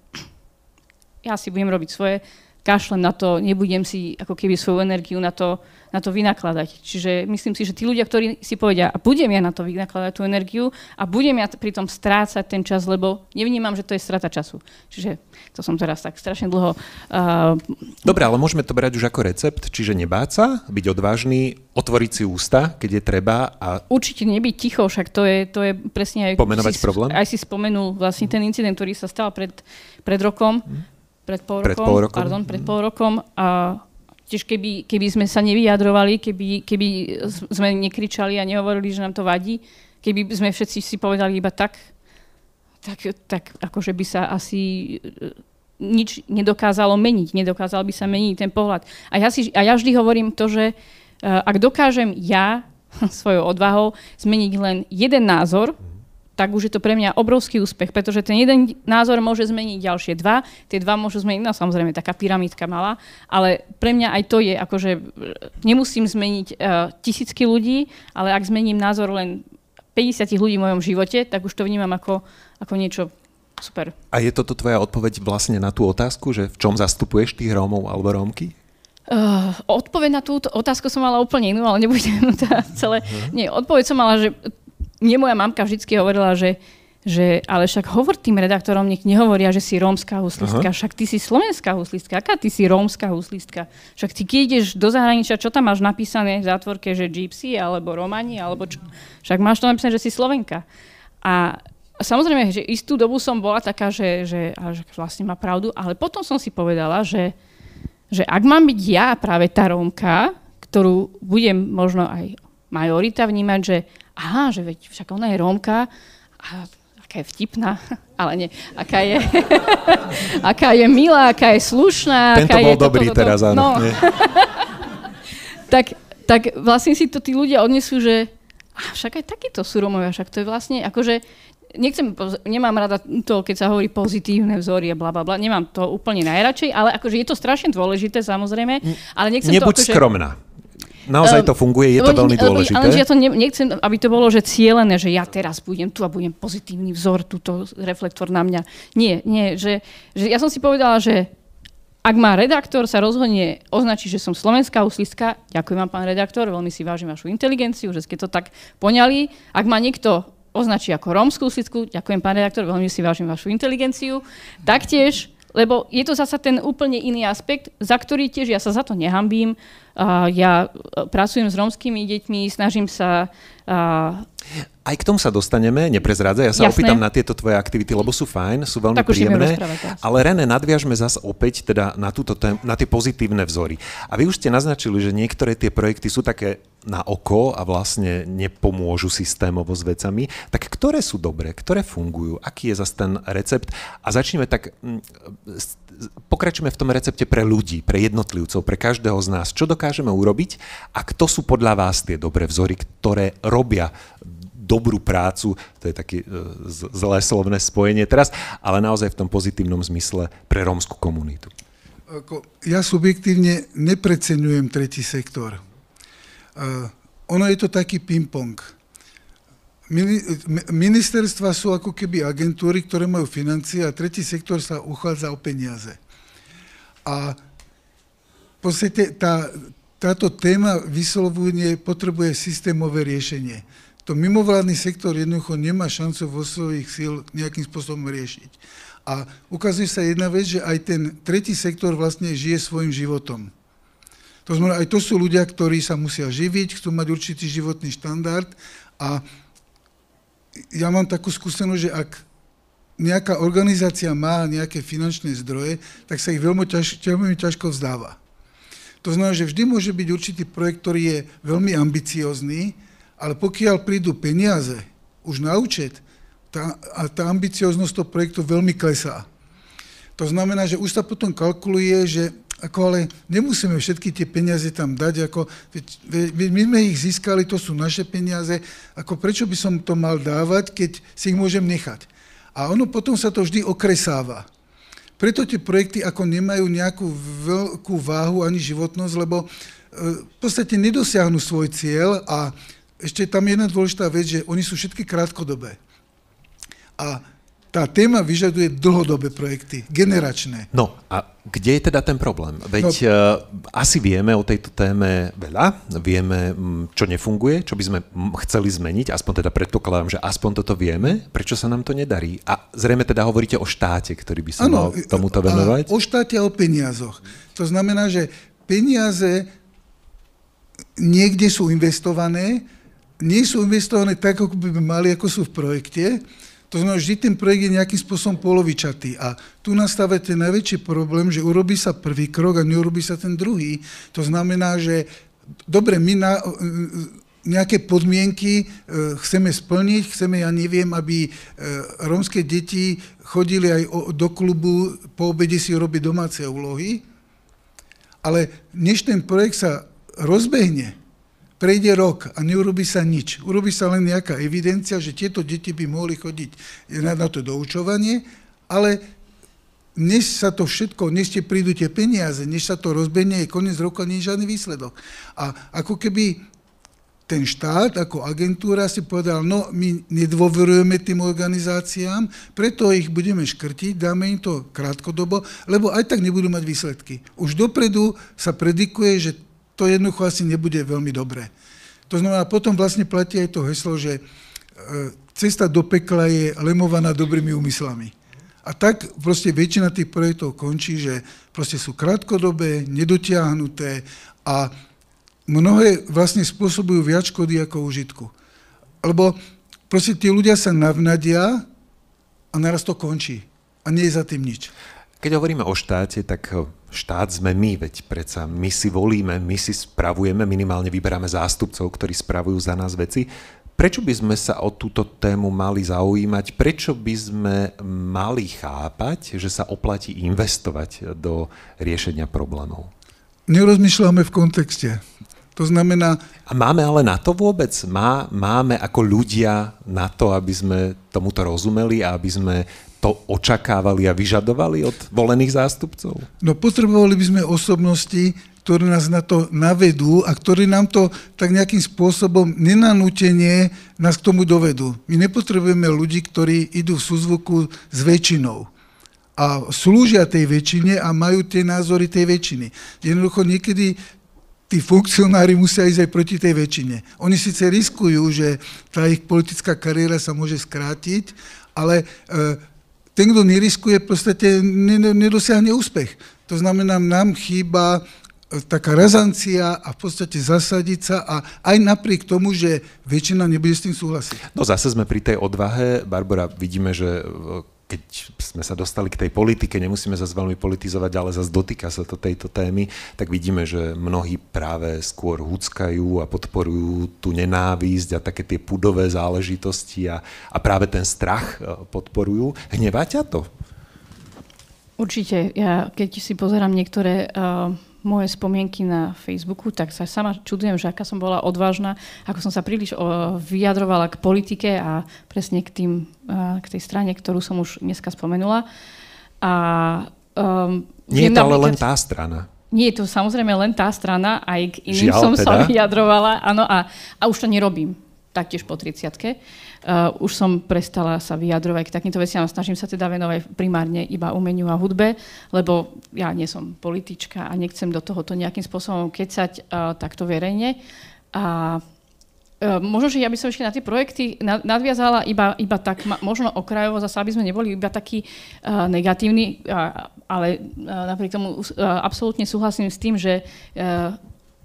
ja si budem robiť svoje, kašlem na to, nebudem si ako keby svoju energiu na to, na to vynakladať. Čiže myslím si, že tí ľudia, ktorí si povedia, a budem ja na to vynakladať tú energiu a budem ja pritom strácať ten čas, lebo nevnímam, že to je strata času. Čiže to som teraz tak strašne dlho... Uh... Dobre, ale môžeme to brať už ako recept, čiže nebáť sa, byť odvážny, otvoriť si ústa, keď je treba. A... Určite nebyť ticho, však to je, to je presne aj... Pomenovať si, problém? Aj si spomenul vlastne ten incident, ktorý sa stal pred, pred rokom. Hmm pred pol rokom, pred pol rokom. Pardon, pred pol rokom a tiež keby, keby sme sa nevyjadrovali, keby, keby sme nekričali a nehovorili, že nám to vadí, keby sme všetci si povedali iba tak, tak, tak akože by sa asi e, nič nedokázalo meniť, nedokázal by sa meniť ten pohľad. A ja, si, a ja vždy hovorím to, že uh, ak dokážem ja svojou odvahou zmeniť len jeden názor, tak už je to pre mňa obrovský úspech, pretože ten jeden názor môže zmeniť ďalšie dva, tie dva môžu zmeniť, no samozrejme taká pyramídka malá, ale pre mňa aj to je, akože nemusím zmeniť uh, tisícky ľudí, ale ak zmením názor len 50 ľudí v mojom živote, tak už to vnímam ako, ako niečo super. A je toto tvoja odpoveď vlastne na tú otázku, že v čom zastupuješ tých Rómov alebo Rómky? Uh, odpoveď na túto otázku som mala úplne inú, ale nebudem to celé... Uh-huh. Nie, odpoveď som mala, že mne moja mamka vždy hovorila, že, že ale však hovor tým redaktorom, nech nehovoria, že si rómska huslistka, Aha. však ty si slovenská huslistka, aká ty si rómska huslistka? Však ty keď ideš do zahraničia, čo tam máš napísané v zátvorke, že gypsy, alebo romani, alebo čo? Však máš to napísané, že si slovenka. A samozrejme, že istú dobu som bola taká, že, že, že vlastne má pravdu, ale potom som si povedala, že, že ak mám byť ja práve tá Rómka, ktorú budem možno aj majorita vnímať, že aha, že veď však ona je Rómka a aká je vtipná, ale nie, aká je, aká je milá, aká je slušná. Tento aká bol je dobrý toto, teraz, áno. No. tak, tak vlastne si to tí ľudia odnesú, že a však aj takíto sú Rómovia, však to je vlastne, akože nechcem, nemám rada to, keď sa hovorí pozitívne vzory a bla, bla, bla, nemám to úplne najradšej, ale akože je to strašne dôležité, samozrejme, ale nechcem Nebuď to... Nebuď skromná. Naozaj to funguje, je to veľmi dôležité. Ale ja to nechcem, aby to bolo, že cieľené, že ja teraz budem tu a budem pozitívny vzor, túto reflektor na mňa. Nie, nie, že, že ja som si povedala, že ak má redaktor sa rozhodne označiť, že som slovenská huslistka, ďakujem vám, pán redaktor, veľmi si vážim vašu inteligenciu, že ste to tak poňali. Ak má niekto označí ako rómskú huslistku, ďakujem, pán redaktor, veľmi si vážim vašu inteligenciu. Taktiež lebo je to zasa ten úplne iný aspekt, za ktorý tiež ja sa za to nehambím. Uh, ja e, pracujem s rómskymi deťmi, snažím sa... Uh, aj k tomu sa dostaneme, neprezrádza. Ja sa Jasné. opýtam na tieto tvoje aktivity, lebo sú fajn, sú veľmi tak príjemné. Ale René, nadviažme zase opäť teda na, túto tém, na tie pozitívne vzory. A vy už ste naznačili, že niektoré tie projekty sú také na oko a vlastne nepomôžu systémovo s vecami. Tak ktoré sú dobré, ktoré fungujú? Aký je zase ten recept? A začneme tak, mm, pokračujeme v tom recepte pre ľudí, pre jednotlivcov, pre každého z nás. Čo dokážeme urobiť a kto sú podľa vás tie dobré vzory, ktoré robia dobrú prácu, to je také zlé slovné spojenie teraz, ale naozaj v tom pozitívnom zmysle pre rómsku komunitu. Ja subjektívne nepreceňujem tretí sektor. ono je to taký ping-pong. Ministerstva sú ako keby agentúry, ktoré majú financie a tretí sektor sa uchádza o peniaze. A v podstate tá, táto téma vyslovuje potrebuje systémové riešenie to mimovládny sektor jednoducho nemá šancu vo svojich síl nejakým spôsobom riešiť. A ukazuje sa jedna vec, že aj ten tretí sektor vlastne žije svojim životom. To znamená, aj to sú ľudia, ktorí sa musia živiť, chcú mať určitý životný štandard a ja mám takú skúsenosť, že ak nejaká organizácia má nejaké finančné zdroje, tak sa ich veľmi, ťaž, veľmi ťažko vzdáva. To znamená, že vždy môže byť určitý projekt, ktorý je veľmi ambiciózny, ale pokiaľ prídu peniaze už na účet, tá, a tá ambicioznosť toho projektu veľmi klesá. To znamená, že už sa potom kalkuluje, že ako ale nemusíme všetky tie peniaze tam dať, ako, my sme ich získali, to sú naše peniaze, ako prečo by som to mal dávať, keď si ich môžem nechať. A ono potom sa to vždy okresáva. Preto tie projekty ako nemajú nejakú veľkú váhu ani životnosť, lebo e, v podstate nedosiahnu svoj cieľ a ešte tam jedna dôležitá vec, že oni sú všetky krátkodobé. A tá téma vyžaduje dlhodobé projekty, generačné. No a kde je teda ten problém? Veď no, uh, asi vieme o tejto téme veľa, vieme, čo nefunguje, čo by sme chceli zmeniť, aspoň teda predpokladám, že aspoň toto vieme, prečo sa nám to nedarí. A zrejme teda hovoríte o štáte, ktorý by sa ano, mal tomuto venovať. O štáte a o peniazoch. To znamená, že peniaze niekde sú investované, nie sú investované tak, ako by mali, ako sú v projekte, to znamená, vždy ten projekt je nejakým spôsobom polovičatý. A tu nastáva ten najväčší problém, že urobí sa prvý krok a neurobí sa ten druhý. To znamená, že dobre, my na, nejaké podmienky e, chceme splniť, chceme, ja neviem, aby e, rómske deti chodili aj do klubu po obede si robiť domáce úlohy, ale než ten projekt sa rozbehne, prejde rok a neurobi sa nič. Urobí sa len nejaká evidencia, že tieto deti by mohli chodiť na, na to doučovanie, ale než sa to všetko, než ste prídu tie peniaze, než sa to rozbehne, je koniec roka, nie je žiadny výsledok. A ako keby ten štát ako agentúra si povedal, no my nedôverujeme tým organizáciám, preto ich budeme škrtiť, dáme im to krátkodobo, lebo aj tak nebudú mať výsledky. Už dopredu sa predikuje, že to jednoducho asi nebude veľmi dobré. To znamená, potom vlastne platí aj to heslo, že e, cesta do pekla je lemovaná dobrými úmyslami. A tak proste väčšina tých projektov končí, že proste sú krátkodobé, nedotiahnuté a mnohé vlastne spôsobujú viac škody ako užitku. Lebo proste tí ľudia sa navnadia a naraz to končí. A nie je za tým nič. Keď hovoríme o štáte, tak štát sme my, veď predsa my si volíme, my si spravujeme, minimálne vyberáme zástupcov, ktorí spravujú za nás veci. Prečo by sme sa o túto tému mali zaujímať? Prečo by sme mali chápať, že sa oplatí investovať do riešenia problémov? Nerozmýšľame v kontexte. To znamená... A máme ale na to vôbec? Má, máme ako ľudia na to, aby sme tomuto rozumeli a aby sme to očakávali a vyžadovali od volených zástupcov? No potrebovali by sme osobnosti, ktoré nás na to navedú a ktorí nám to tak nejakým spôsobom nenanútenie nás k tomu dovedú. My nepotrebujeme ľudí, ktorí idú v súzvuku s väčšinou a slúžia tej väčšine a majú tie názory tej väčšiny. Jednoducho niekedy tí funkcionári musia ísť aj proti tej väčšine. Oni síce riskujú, že tá ich politická kariéra sa môže skrátiť, ale e, ten, kto neriskuje, v podstate nedosiahne úspech. To znamená, nám chýba e, taká razancia a v podstate zasadiť sa a aj napriek tomu, že väčšina nebude s tým súhlasiť. No zase sme pri tej odvahe. Barbara, vidíme, že e, keď sme sa dostali k tej politike, nemusíme zase veľmi politizovať, ale zase dotýka sa to tejto témy, tak vidíme, že mnohí práve skôr húckajú a podporujú tú nenávisť a také tie pudové záležitosti a, a práve ten strach e, podporujú. Hnevá ťa to? Určite. Ja keď si pozerám niektoré uh moje spomienky na Facebooku, tak sa sama čudujem, že aká som bola odvážna, ako som sa príliš vyjadrovala k politike a presne k, tým, k tej strane, ktorú som už dneska spomenula. A, um, Nie je to ale len tá strana. Nie je to samozrejme len tá strana, aj k iným Žiaľ, som teda. sa vyjadrovala, áno, a, a už to nerobím, taktiež po 30 Uh, už som prestala sa vyjadrovať k takýmto veciam. Snažím sa teda venovať primárne iba umeniu a hudbe, lebo ja nie som politička a nechcem do tohoto nejakým spôsobom kecať uh, takto verejne. A uh, možno, že ja by som ešte na tie projekty nadviazala iba, iba tak, možno okrajovo, zase aby sme neboli iba takí uh, negatívni, uh, ale uh, napriek tomu uh, absolútne súhlasím s tým, že uh,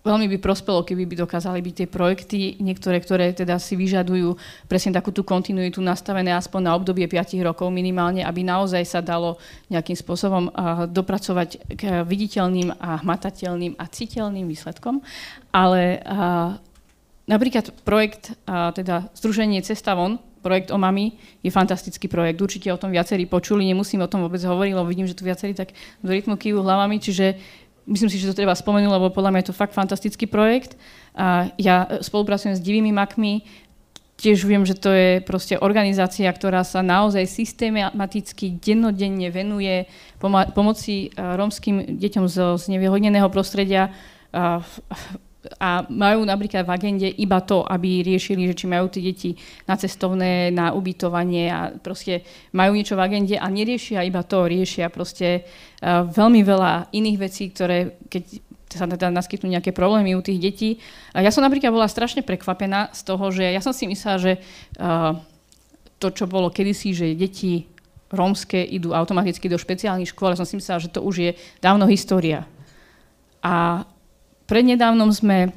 veľmi by prospelo, keby by dokázali byť tie projekty, niektoré, ktoré teda si vyžadujú presne takú tú kontinuitu nastavené aspoň na obdobie 5 rokov minimálne, aby naozaj sa dalo nejakým spôsobom dopracovať k viditeľným a hmatateľným a citeľným výsledkom. Ale napríklad projekt, teda Združenie Cesta von, projekt o mami je fantastický projekt. Určite o tom viacerí počuli, nemusím o tom vôbec hovoriť, lebo vidím, že tu viacerí tak do rytmu kývu hlavami, čiže myslím si, že to treba spomenúť, lebo podľa mňa je to fakt fantastický projekt. A ja spolupracujem s divými makmi, tiež viem, že to je proste organizácia, ktorá sa naozaj systematicky, dennodenne venuje pomoci rómskym deťom z, z nevyhodneného prostredia a majú napríklad v agende iba to, aby riešili, že či majú tie deti na cestovné, na ubytovanie a proste majú niečo v agende a neriešia iba to, riešia proste uh, veľmi veľa iných vecí, ktoré keď sa teda naskytnú nejaké problémy u tých detí. A ja som napríklad bola strašne prekvapená z toho, že ja som si myslela, že uh, to, čo bolo kedysi, že deti rómske idú automaticky do špeciálnych škôl, som si myslela, že to už je dávno história. A Prednedávnom sme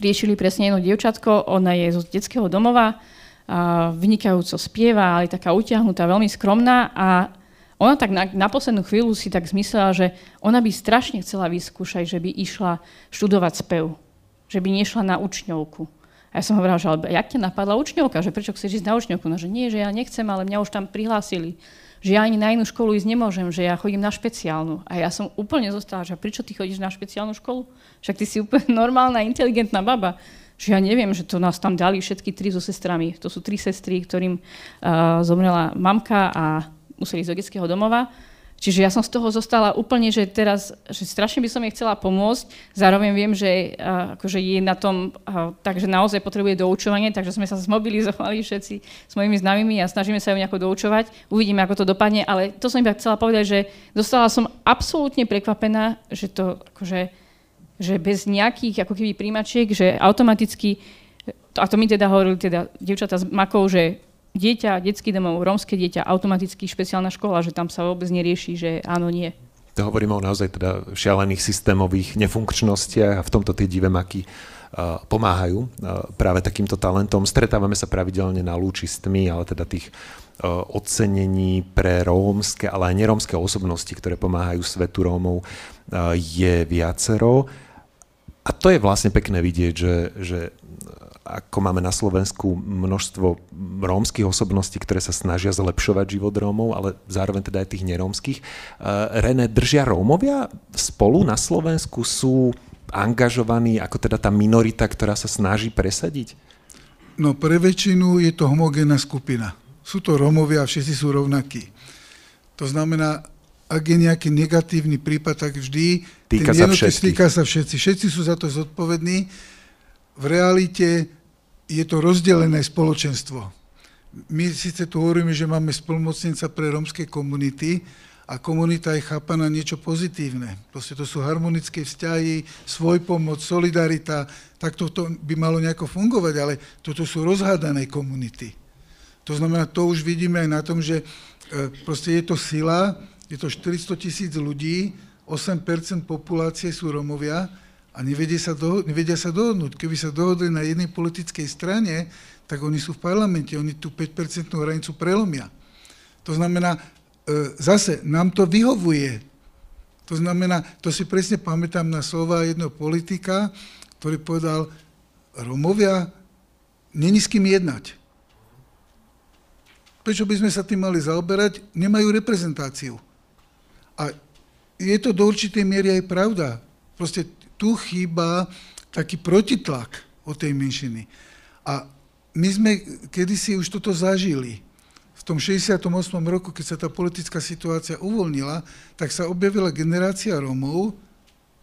riešili presne jedno dievčatko, ona je z detského domova, a vynikajúco spieva, ale taká utiahnutá, veľmi skromná a ona tak na, na poslednú chvíľu si tak zmyslela, že ona by strašne chcela vyskúšať, že by išla študovať spev, že by nešla na učňovku. A ja som hovorila, že ale jak ťa napadla učňovka, že prečo chceš ísť na učňovku? No, že nie, že ja nechcem, ale mňa už tam prihlásili že ja ani na inú školu ísť nemôžem, že ja chodím na špeciálnu. A ja som úplne zostala, že prečo ty chodíš na špeciálnu školu? Však ty si úplne normálna, inteligentná baba. Že ja neviem, že to nás tam dali všetky tri so sestrami. To sú tri sestry, ktorým uh, zomrela mamka a museli ísť do detského domova. Čiže ja som z toho zostala úplne, že teraz, že strašne by som jej chcela pomôcť, zároveň viem, že uh, akože je na tom, uh, takže naozaj potrebuje doučovanie, takže sme sa zmobilizovali všetci s mojimi známymi a snažíme sa ju nejako doučovať. Uvidíme, ako to dopadne, ale to som iba chcela povedať, že dostala som absolútne prekvapená, že to akože, že bez nejakých ako keby príjmačiek, že automaticky, a to mi teda hovorili teda dievčatá z Makov, že dieťa, detský domov, rómske dieťa, automaticky špeciálna škola, že tam sa vôbec nerieši, že áno, nie. To hovoríme o naozaj teda šialených systémových nefunkčnostiach a v tomto tie divemaky uh, pomáhajú uh, práve takýmto talentom. Stretávame sa pravidelne na lúčistmi, ale teda tých uh, ocenení pre rómske, ale aj nerómske osobnosti, ktoré pomáhajú svetu Rómov, je viacero. A to je vlastne pekné vidieť, že, že ako máme na Slovensku množstvo rómskych osobností, ktoré sa snažia zlepšovať život Rómov, ale zároveň teda aj tých nerómskych. Uh, René, držia Rómovia spolu na Slovensku? Sú angažovaní ako teda tá minorita, ktorá sa snaží presadiť? No pre väčšinu je to homogénna skupina. Sú to Rómovia a všetci sú rovnakí. To znamená, ak je nejaký negatívny prípad, tak vždy týka sa, týka sa všetci. Všetci sú za to zodpovední v realite je to rozdelené spoločenstvo. My síce tu hovoríme, že máme spolumocnica pre rómske komunity a komunita je chápaná niečo pozitívne. Proste to sú harmonické vzťahy, svoj pomoc, solidarita, tak toto by malo nejako fungovať, ale toto sú rozhádané komunity. To znamená, to už vidíme aj na tom, že e, proste je to sila, je to 400 tisíc ľudí, 8% populácie sú Romovia, a nevedia sa, do, nevedia sa dohodnúť. Keby sa dohodli na jednej politickej strane, tak oni sú v parlamente, oni tú 5% hranicu prelomia. To znamená, e, zase nám to vyhovuje. To znamená, to si presne pamätám na slova jedného politika, ktorý povedal, Romovia, není s kým jednať. Prečo by sme sa tým mali zaoberať? Nemajú reprezentáciu. A je to do určitej miery aj pravda. Proste tu chýba taký protitlak od tej menšiny. A my sme kedysi už toto zažili. V tom 68. roku, keď sa tá politická situácia uvoľnila, tak sa objavila generácia Romov,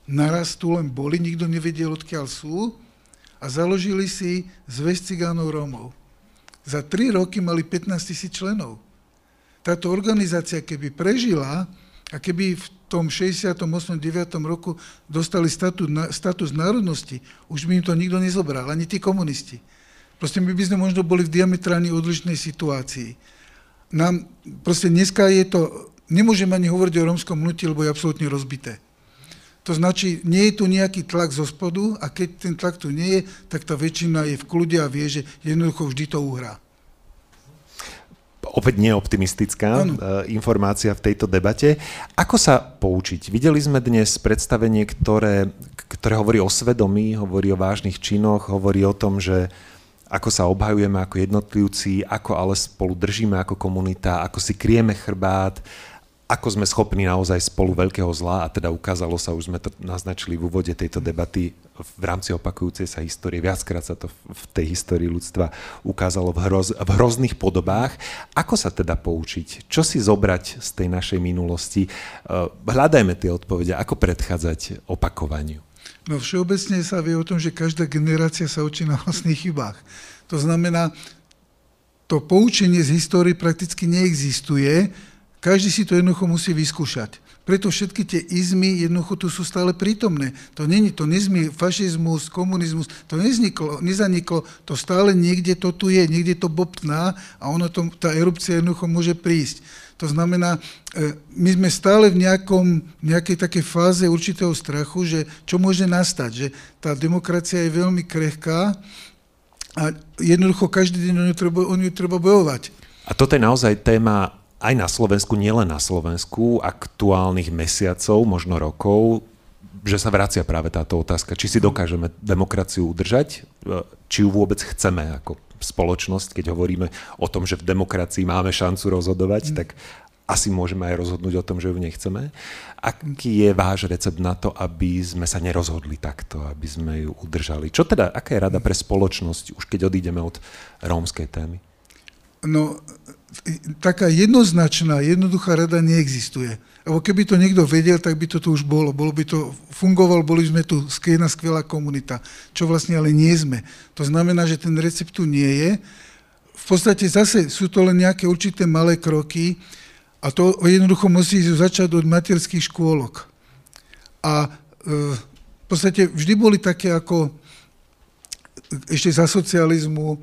naraz tu len boli, nikto nevedel, odkiaľ sú, a založili si zväz cigánov Rómov. Za tri roky mali 15 tisíc členov. Táto organizácia, keby prežila, a keby v tom 68. 9. roku dostali status, status národnosti, už by im to nikto nezobral, ani tí komunisti. Proste my by sme možno boli v diametrálne odlišnej situácii. Nám, proste dneska je to, nemôžeme ani hovoriť o rómskom hnutí, lebo je absolútne rozbité. To značí, nie je tu nejaký tlak zo spodu a keď ten tlak tu nie je, tak tá väčšina je v kľude a vie, že jednoducho vždy to uhrá. Opäť neoptimistická ano. Eh, informácia v tejto debate. Ako sa poučiť? Videli sme dnes predstavenie, ktoré, ktoré hovorí o svedomí, hovorí o vážnych činoch, hovorí o tom, že ako sa obhajujeme ako jednotlivci, ako ale spolu držíme ako komunita, ako si krieme chrbát, ako sme schopní naozaj spolu veľkého zla, a teda ukázalo sa, už sme to naznačili v úvode tejto debaty v rámci opakujúcej sa histórie, viackrát sa to v tej histórii ľudstva ukázalo v, hroz, v hrozných podobách. Ako sa teda poučiť? Čo si zobrať z tej našej minulosti? Eh, hľadajme tie odpovede, ako predchádzať opakovaniu. No všeobecne sa vie o tom, že každá generácia sa učí na vlastných chybách. To znamená, to poučenie z histórie prakticky neexistuje, každý si to jednoducho musí vyskúšať. Preto všetky tie izmy jednoducho tu sú stále prítomné. To není to nezmi, fašizmus, komunizmus, to nezniklo, nezaniklo, to stále niekde to tu je, niekde to bobtná a ono to, tá erupcia jednoducho môže prísť. To znamená, e, my sme stále v nejakom, nejakej takej fáze určitého strachu, že čo môže nastať, že tá demokracia je veľmi krehká a jednoducho každý deň o ňu treba, o ňu treba bojovať. A toto je naozaj téma aj na Slovensku, nielen na Slovensku, aktuálnych mesiacov, možno rokov, že sa vracia práve táto otázka, či si dokážeme demokraciu udržať, e, či ju vôbec chceme ako spoločnosť, keď hovoríme o tom, že v demokracii máme šancu rozhodovať, mm. tak asi môžeme aj rozhodnúť o tom, že ju nechceme. Aký je váš recept na to, aby sme sa nerozhodli takto, aby sme ju udržali? Čo teda, aká je rada pre spoločnosť, už keď odídeme od rómskej témy? No, taká jednoznačná, jednoduchá rada neexistuje. Lebo keby to niekto vedel, tak by to tu už bolo. Bolo by to, fungoval, boli sme tu jedna skvelá komunita, čo vlastne ale nie sme. To znamená, že ten recept tu nie je. V podstate zase sú to len nejaké určité malé kroky a to jednoducho musí začať od materských škôlok. A e, v podstate vždy boli také ako ešte za socializmu,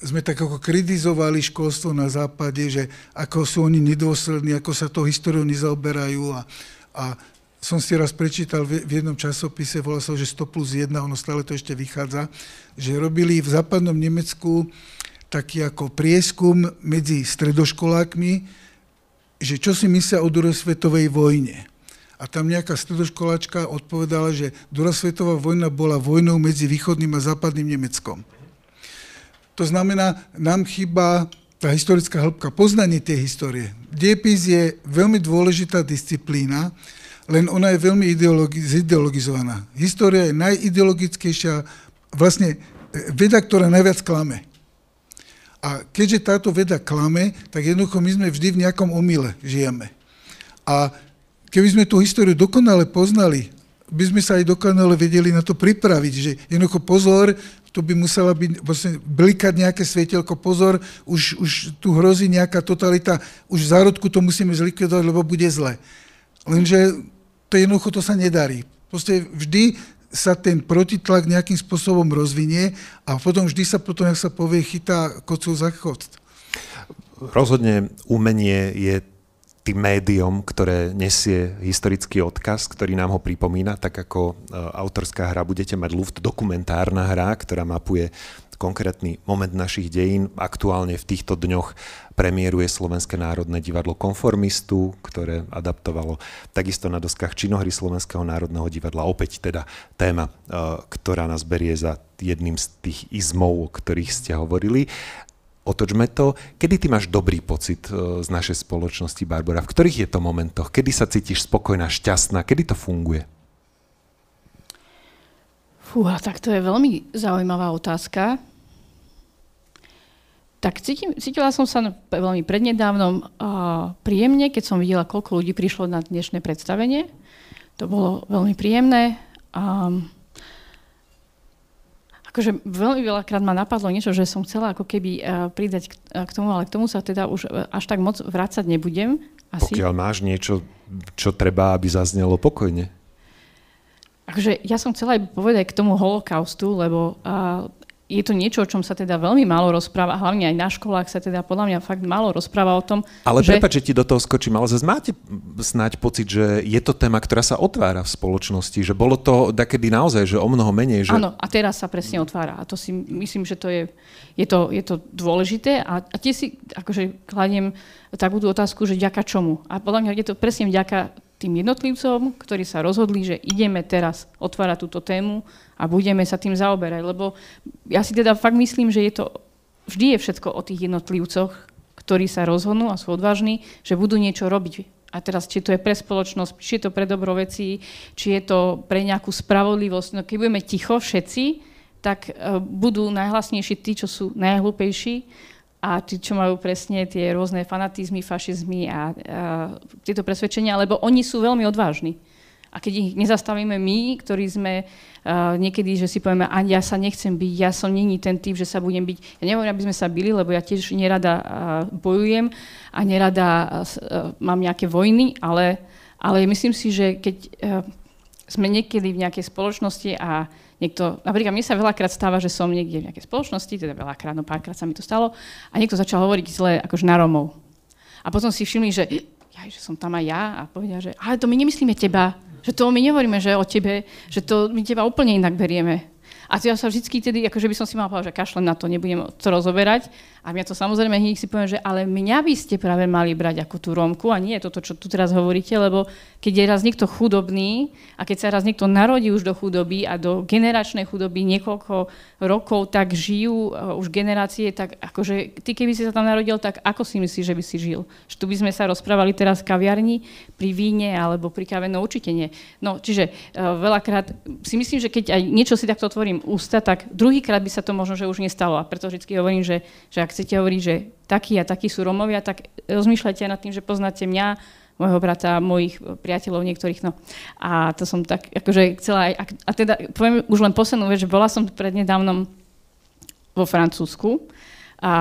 sme tak ako kritizovali školstvo na západe, že ako sú oni nedôslední, ako sa to históriou nezaoberajú a, a som si raz prečítal v jednom časopise, volal sa, že 100 plus 1, ono stále to ešte vychádza, že robili v západnom Nemecku taký ako prieskum medzi stredoškolákmi, že čo si myslia o druhej vojne. A tam nejaká stredoškoláčka odpovedala, že druhá svetová vojna bola vojnou medzi východným a západným Nemeckom. To znamená, nám chýba tá historická hĺbka, poznanie tej histórie. Diepis je veľmi dôležitá disciplína, len ona je veľmi ideologi- zideologizovaná. História je najideologickejšia, vlastne e, veda, ktorá najviac klame. A keďže táto veda klame, tak jednoducho my sme vždy v nejakom omyle žijeme. A keby sme tú históriu dokonale poznali, by sme sa aj dokonale vedeli na to pripraviť, že jednoducho pozor, tu by musela byť, vlastne, blikať nejaké svietelko, pozor, už, už tu hrozí nejaká totalita, už v zárodku to musíme zlikvidovať, lebo bude zle. Lenže to jednoducho to sa nedarí. Proste vždy sa ten protitlak nejakým spôsobom rozvinie a potom vždy sa potom, jak sa povie, chytá kocov za chod. Rozhodne umenie je tým médium, ktoré nesie historický odkaz, ktorý nám ho pripomína, tak ako e, autorská hra budete mať Luft, dokumentárna hra, ktorá mapuje konkrétny moment našich dejín. Aktuálne v týchto dňoch premiéruje Slovenské národné divadlo Konformistu, ktoré adaptovalo takisto na doskách činohry Slovenského národného divadla. Opäť teda téma, e, ktorá nás berie za jedným z tých izmov, o ktorých ste hovorili otočme to. Kedy ty máš dobrý pocit e, z našej spoločnosti, Barbara? V ktorých je to momentoch? Kedy sa cítiš spokojná, šťastná? Kedy to funguje? Fúha, tak to je veľmi zaujímavá otázka. Tak cítim, cítila som sa veľmi prednedávnom uh, príjemne, keď som videla, koľko ľudí prišlo na dnešné predstavenie. To bolo veľmi príjemné. Um, akože veľmi veľakrát ma napadlo niečo, že som chcela ako keby uh, pridať k, uh, k tomu, ale k tomu sa teda už uh, až tak moc vrácať nebudem. Asi. Pokiaľ máš niečo, čo treba, aby zaznelo pokojne. Akože ja som chcela aj povedať k tomu holokaustu, lebo uh, je to niečo, o čom sa teda veľmi málo rozpráva, hlavne aj na školách sa teda podľa mňa fakt málo rozpráva o tom. Ale že... prepáč, že ti do toho skočím, ale zase máte snáď pocit, že je to téma, ktorá sa otvára v spoločnosti, že bolo to takedy naozaj, že o mnoho menej. Že... Áno, a teraz sa presne otvára a to si myslím, že to je, je, to, je to dôležité a, a tie si akože kladiem takúto otázku, že ďaka čomu. A podľa mňa je to presne vďaka tým jednotlivcom, ktorí sa rozhodli, že ideme teraz otvárať túto tému a budeme sa tým zaoberať. Lebo ja si teda fakt myslím, že je to, vždy je všetko o tých jednotlivcoch, ktorí sa rozhodnú a sú odvážni, že budú niečo robiť. A teraz, či to je pre spoločnosť, či je to pre dobro veci, či je to pre nejakú spravodlivosť. No keď budeme ticho všetci, tak uh, budú najhlasnejší tí, čo sú najhlúpejší a tí, čo majú presne tie rôzne fanatizmy, fašizmy a, a tieto presvedčenia, lebo oni sú veľmi odvážni. A keď ich nezastavíme my, ktorí sme uh, niekedy, že si povieme, a ja sa nechcem byť, ja som není ten typ, že sa budem byť. Ja neviem, aby sme sa byli, lebo ja tiež nerada uh, bojujem a nerada uh, mám nejaké vojny, ale, ale myslím si, že keď uh, sme niekedy v nejakej spoločnosti a niekto, napríklad mne sa veľakrát stáva, že som niekde v nejakej spoločnosti, teda veľakrát, no párkrát sa mi to stalo, a niekto začal hovoriť zle akože na Romov. A potom si všimli, že ja, že som tam aj ja a povedia, že ale to my nemyslíme teba, že to my nehovoríme, že o tebe, že to my teba úplne inak berieme. A ja sa vždycky tedy, akože by som si mal povedať, že kašlem na to, nebudem to rozoberať. A mňa to samozrejme hneď si poviem, že ale mňa by ste práve mali brať ako tú Rómku a nie toto, čo tu teraz hovoríte, lebo keď je raz niekto chudobný a keď sa raz niekto narodí už do chudoby a do generačnej chudoby niekoľko rokov tak žijú uh, už generácie, tak akože ty keby si sa tam narodil, tak ako si myslíš, že by si žil? Že tu by sme sa rozprávali teraz v kaviarni pri víne alebo pri káve, no určite nie. No čiže uh, veľakrát si myslím, že keď aj niečo si takto otvorím ústa, tak druhýkrát by sa to možno, že už nestalo. A preto vždy hovorím, že, že ak chcete hovoriť, že takí a takí sú Romovia, tak rozmýšľajte nad tým, že poznáte mňa, môjho brata, mojich priateľov niektorých. No. A to som tak, akože chcela aj, a teda poviem už len poslednú vec, že bola som prednedávnom vo Francúzsku a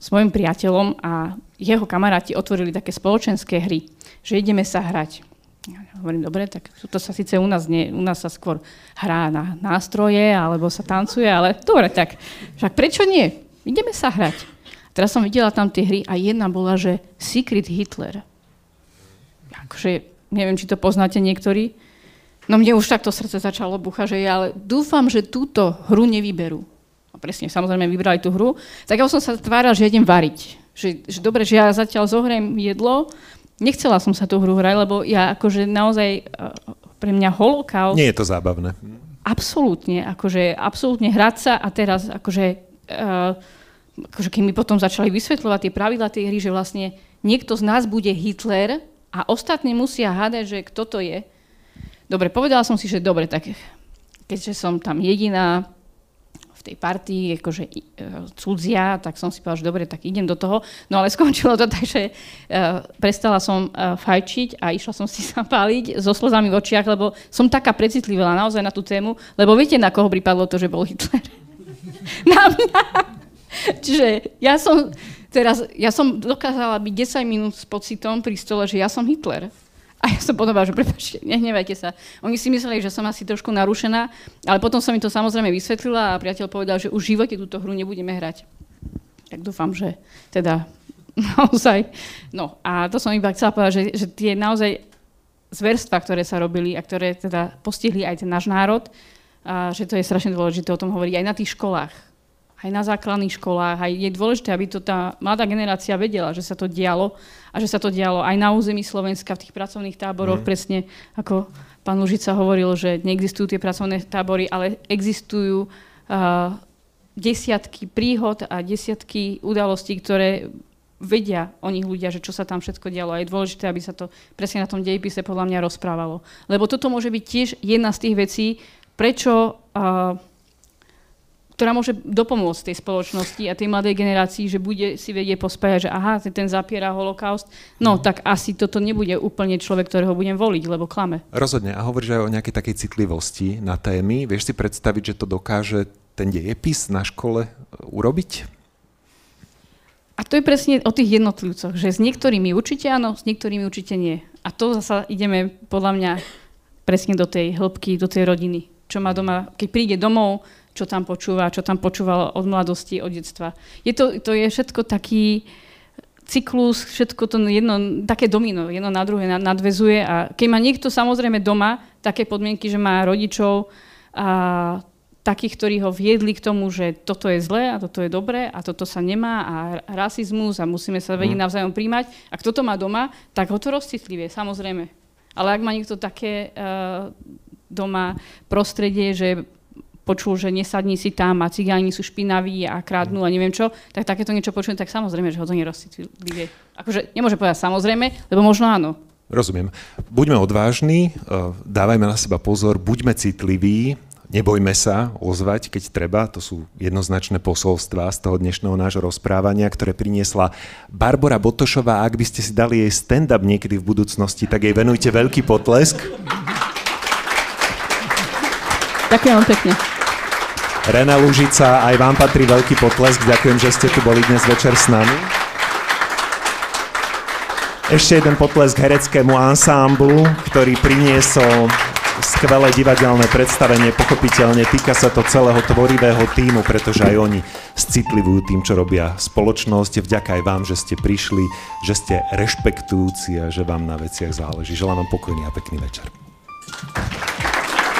s mojim priateľom a jeho kamaráti otvorili také spoločenské hry, že ideme sa hrať. Ja hovorím, dobre, tak to sa síce u nás nie, u nás sa skôr hrá na nástroje, alebo sa tancuje, ale dobre, tak však prečo nie? Ideme sa hrať. Teraz som videla tam tie hry a jedna bola, že Secret Hitler akože neviem, či to poznáte niektorí. No mne už takto srdce začalo bucha, že ja ale dúfam, že túto hru nevyberú. A presne, samozrejme vybrali tú hru. Tak ja som sa tvárala, že idem variť. Že, že dobre, že ja zatiaľ zohriem jedlo. Nechcela som sa tú hru hrať, lebo ja akože naozaj e, pre mňa holokaust... Nie je to zábavné. Absolútne, akože absolútne hrať sa a teraz akože, uh, akože keď mi potom začali vysvetľovať tie pravidla tej hry, že vlastne niekto z nás bude Hitler a ostatní musia hádať, že kto to je. Dobre, povedala som si, že dobre, tak keďže som tam jediná v tej partii, akože e, cudzia, tak som si povedala, že dobre, tak idem do toho. No ale skončilo to tak, že e, prestala som e, fajčiť a išla som si zapáliť so slzami v očiach, lebo som taká precitlivá naozaj na tú tému, lebo viete, na koho pripadlo to, že bol Hitler? na mňa. Čiže ja som Teraz, ja som dokázala byť 10 minút s pocitom pri stole, že ja som Hitler. A ja som potom že prepáčte, nehnevajte sa. Oni si mysleli, že som asi trošku narušená, ale potom som mi to samozrejme vysvetlila a priateľ povedal, že už v živote túto hru nebudeme hrať. Tak dúfam, že teda naozaj... No a to som iba chcela povedať, že, že tie naozaj zverstva, ktoré sa robili a ktoré teda postihli aj ten náš národ, a že to je strašne dôležité o tom hovoriť aj na tých školách aj na základných školách. Aj je dôležité, aby to tá mladá generácia vedela, že sa to dialo a že sa to dialo aj na území Slovenska v tých pracovných táboroch, mm. presne ako pán Lužica hovoril, že neexistujú tie pracovné tábory, ale existujú uh, desiatky príhod a desiatky udalostí, ktoré vedia o nich ľudia, že čo sa tam všetko dialo. A je dôležité, aby sa to presne na tom dejepise podľa mňa rozprávalo. Lebo toto môže byť tiež jedna z tých vecí, prečo uh, ktorá môže dopomôcť tej spoločnosti a tej mladej generácii, že bude si vedieť pospájať, že aha, ten zapiera holokaust, no tak asi toto nebude úplne človek, ktorého budem voliť, lebo klame. Rozhodne. A hovoríš aj o nejakej takej citlivosti na témy. Vieš si predstaviť, že to dokáže ten dejepis na škole e, urobiť? A to je presne o tých jednotlivcoch, že s niektorými určite áno, s niektorými určite nie. A to zasa ideme podľa mňa presne do tej hĺbky, do tej rodiny čo má doma, keď príde domov, čo tam počúva, čo tam počúval od mladosti, od detstva. Je to, to je všetko taký cyklus, všetko to jedno, také domino, jedno na druhé nadvezuje a keď má niekto samozrejme doma také podmienky, že má rodičov a takých, ktorí ho viedli k tomu, že toto je zlé a toto je dobré a toto sa nemá a rasizmus a musíme sa vedieť mm. navzájom príjmať. Ak toto má doma, tak ho to rozcitlivie, samozrejme. Ale ak má niekto také uh, doma prostredie, že počul, že nesadni si tam a cigáni sú špinaví a krádnu a neviem čo, tak takéto niečo počujem, tak samozrejme, že ho to nerozcitlivie. Akože nemôže povedať samozrejme, lebo možno áno. Rozumiem. Buďme odvážni, uh, dávajme na seba pozor, buďme citliví, Nebojme sa ozvať, keď treba. To sú jednoznačné posolstvá z toho dnešného nášho rozprávania, ktoré priniesla Barbara Botošová. Ak by ste si dali jej stand-up niekedy v budúcnosti, tak jej venujte veľký potlesk. Ďakujem vám pekne. Rena Lužica, aj vám patrí veľký potlesk. Ďakujem, že ste tu boli dnes večer s nami. Ešte jeden potlesk hereckému ansámblu, ktorý priniesol skvelé divadelné predstavenie, pochopiteľne týka sa to celého tvorivého týmu, pretože aj oni citlivujú tým, čo robia spoločnosť. Vďaka aj vám, že ste prišli, že ste rešpektujúci a že vám na veciach záleží. Želám vám pokojný a pekný večer.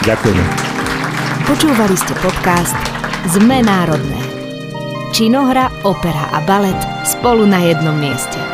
Ďakujem. Počúvali ste podcast Zme národné. Činohra, opera a balet spolu na jednom mieste.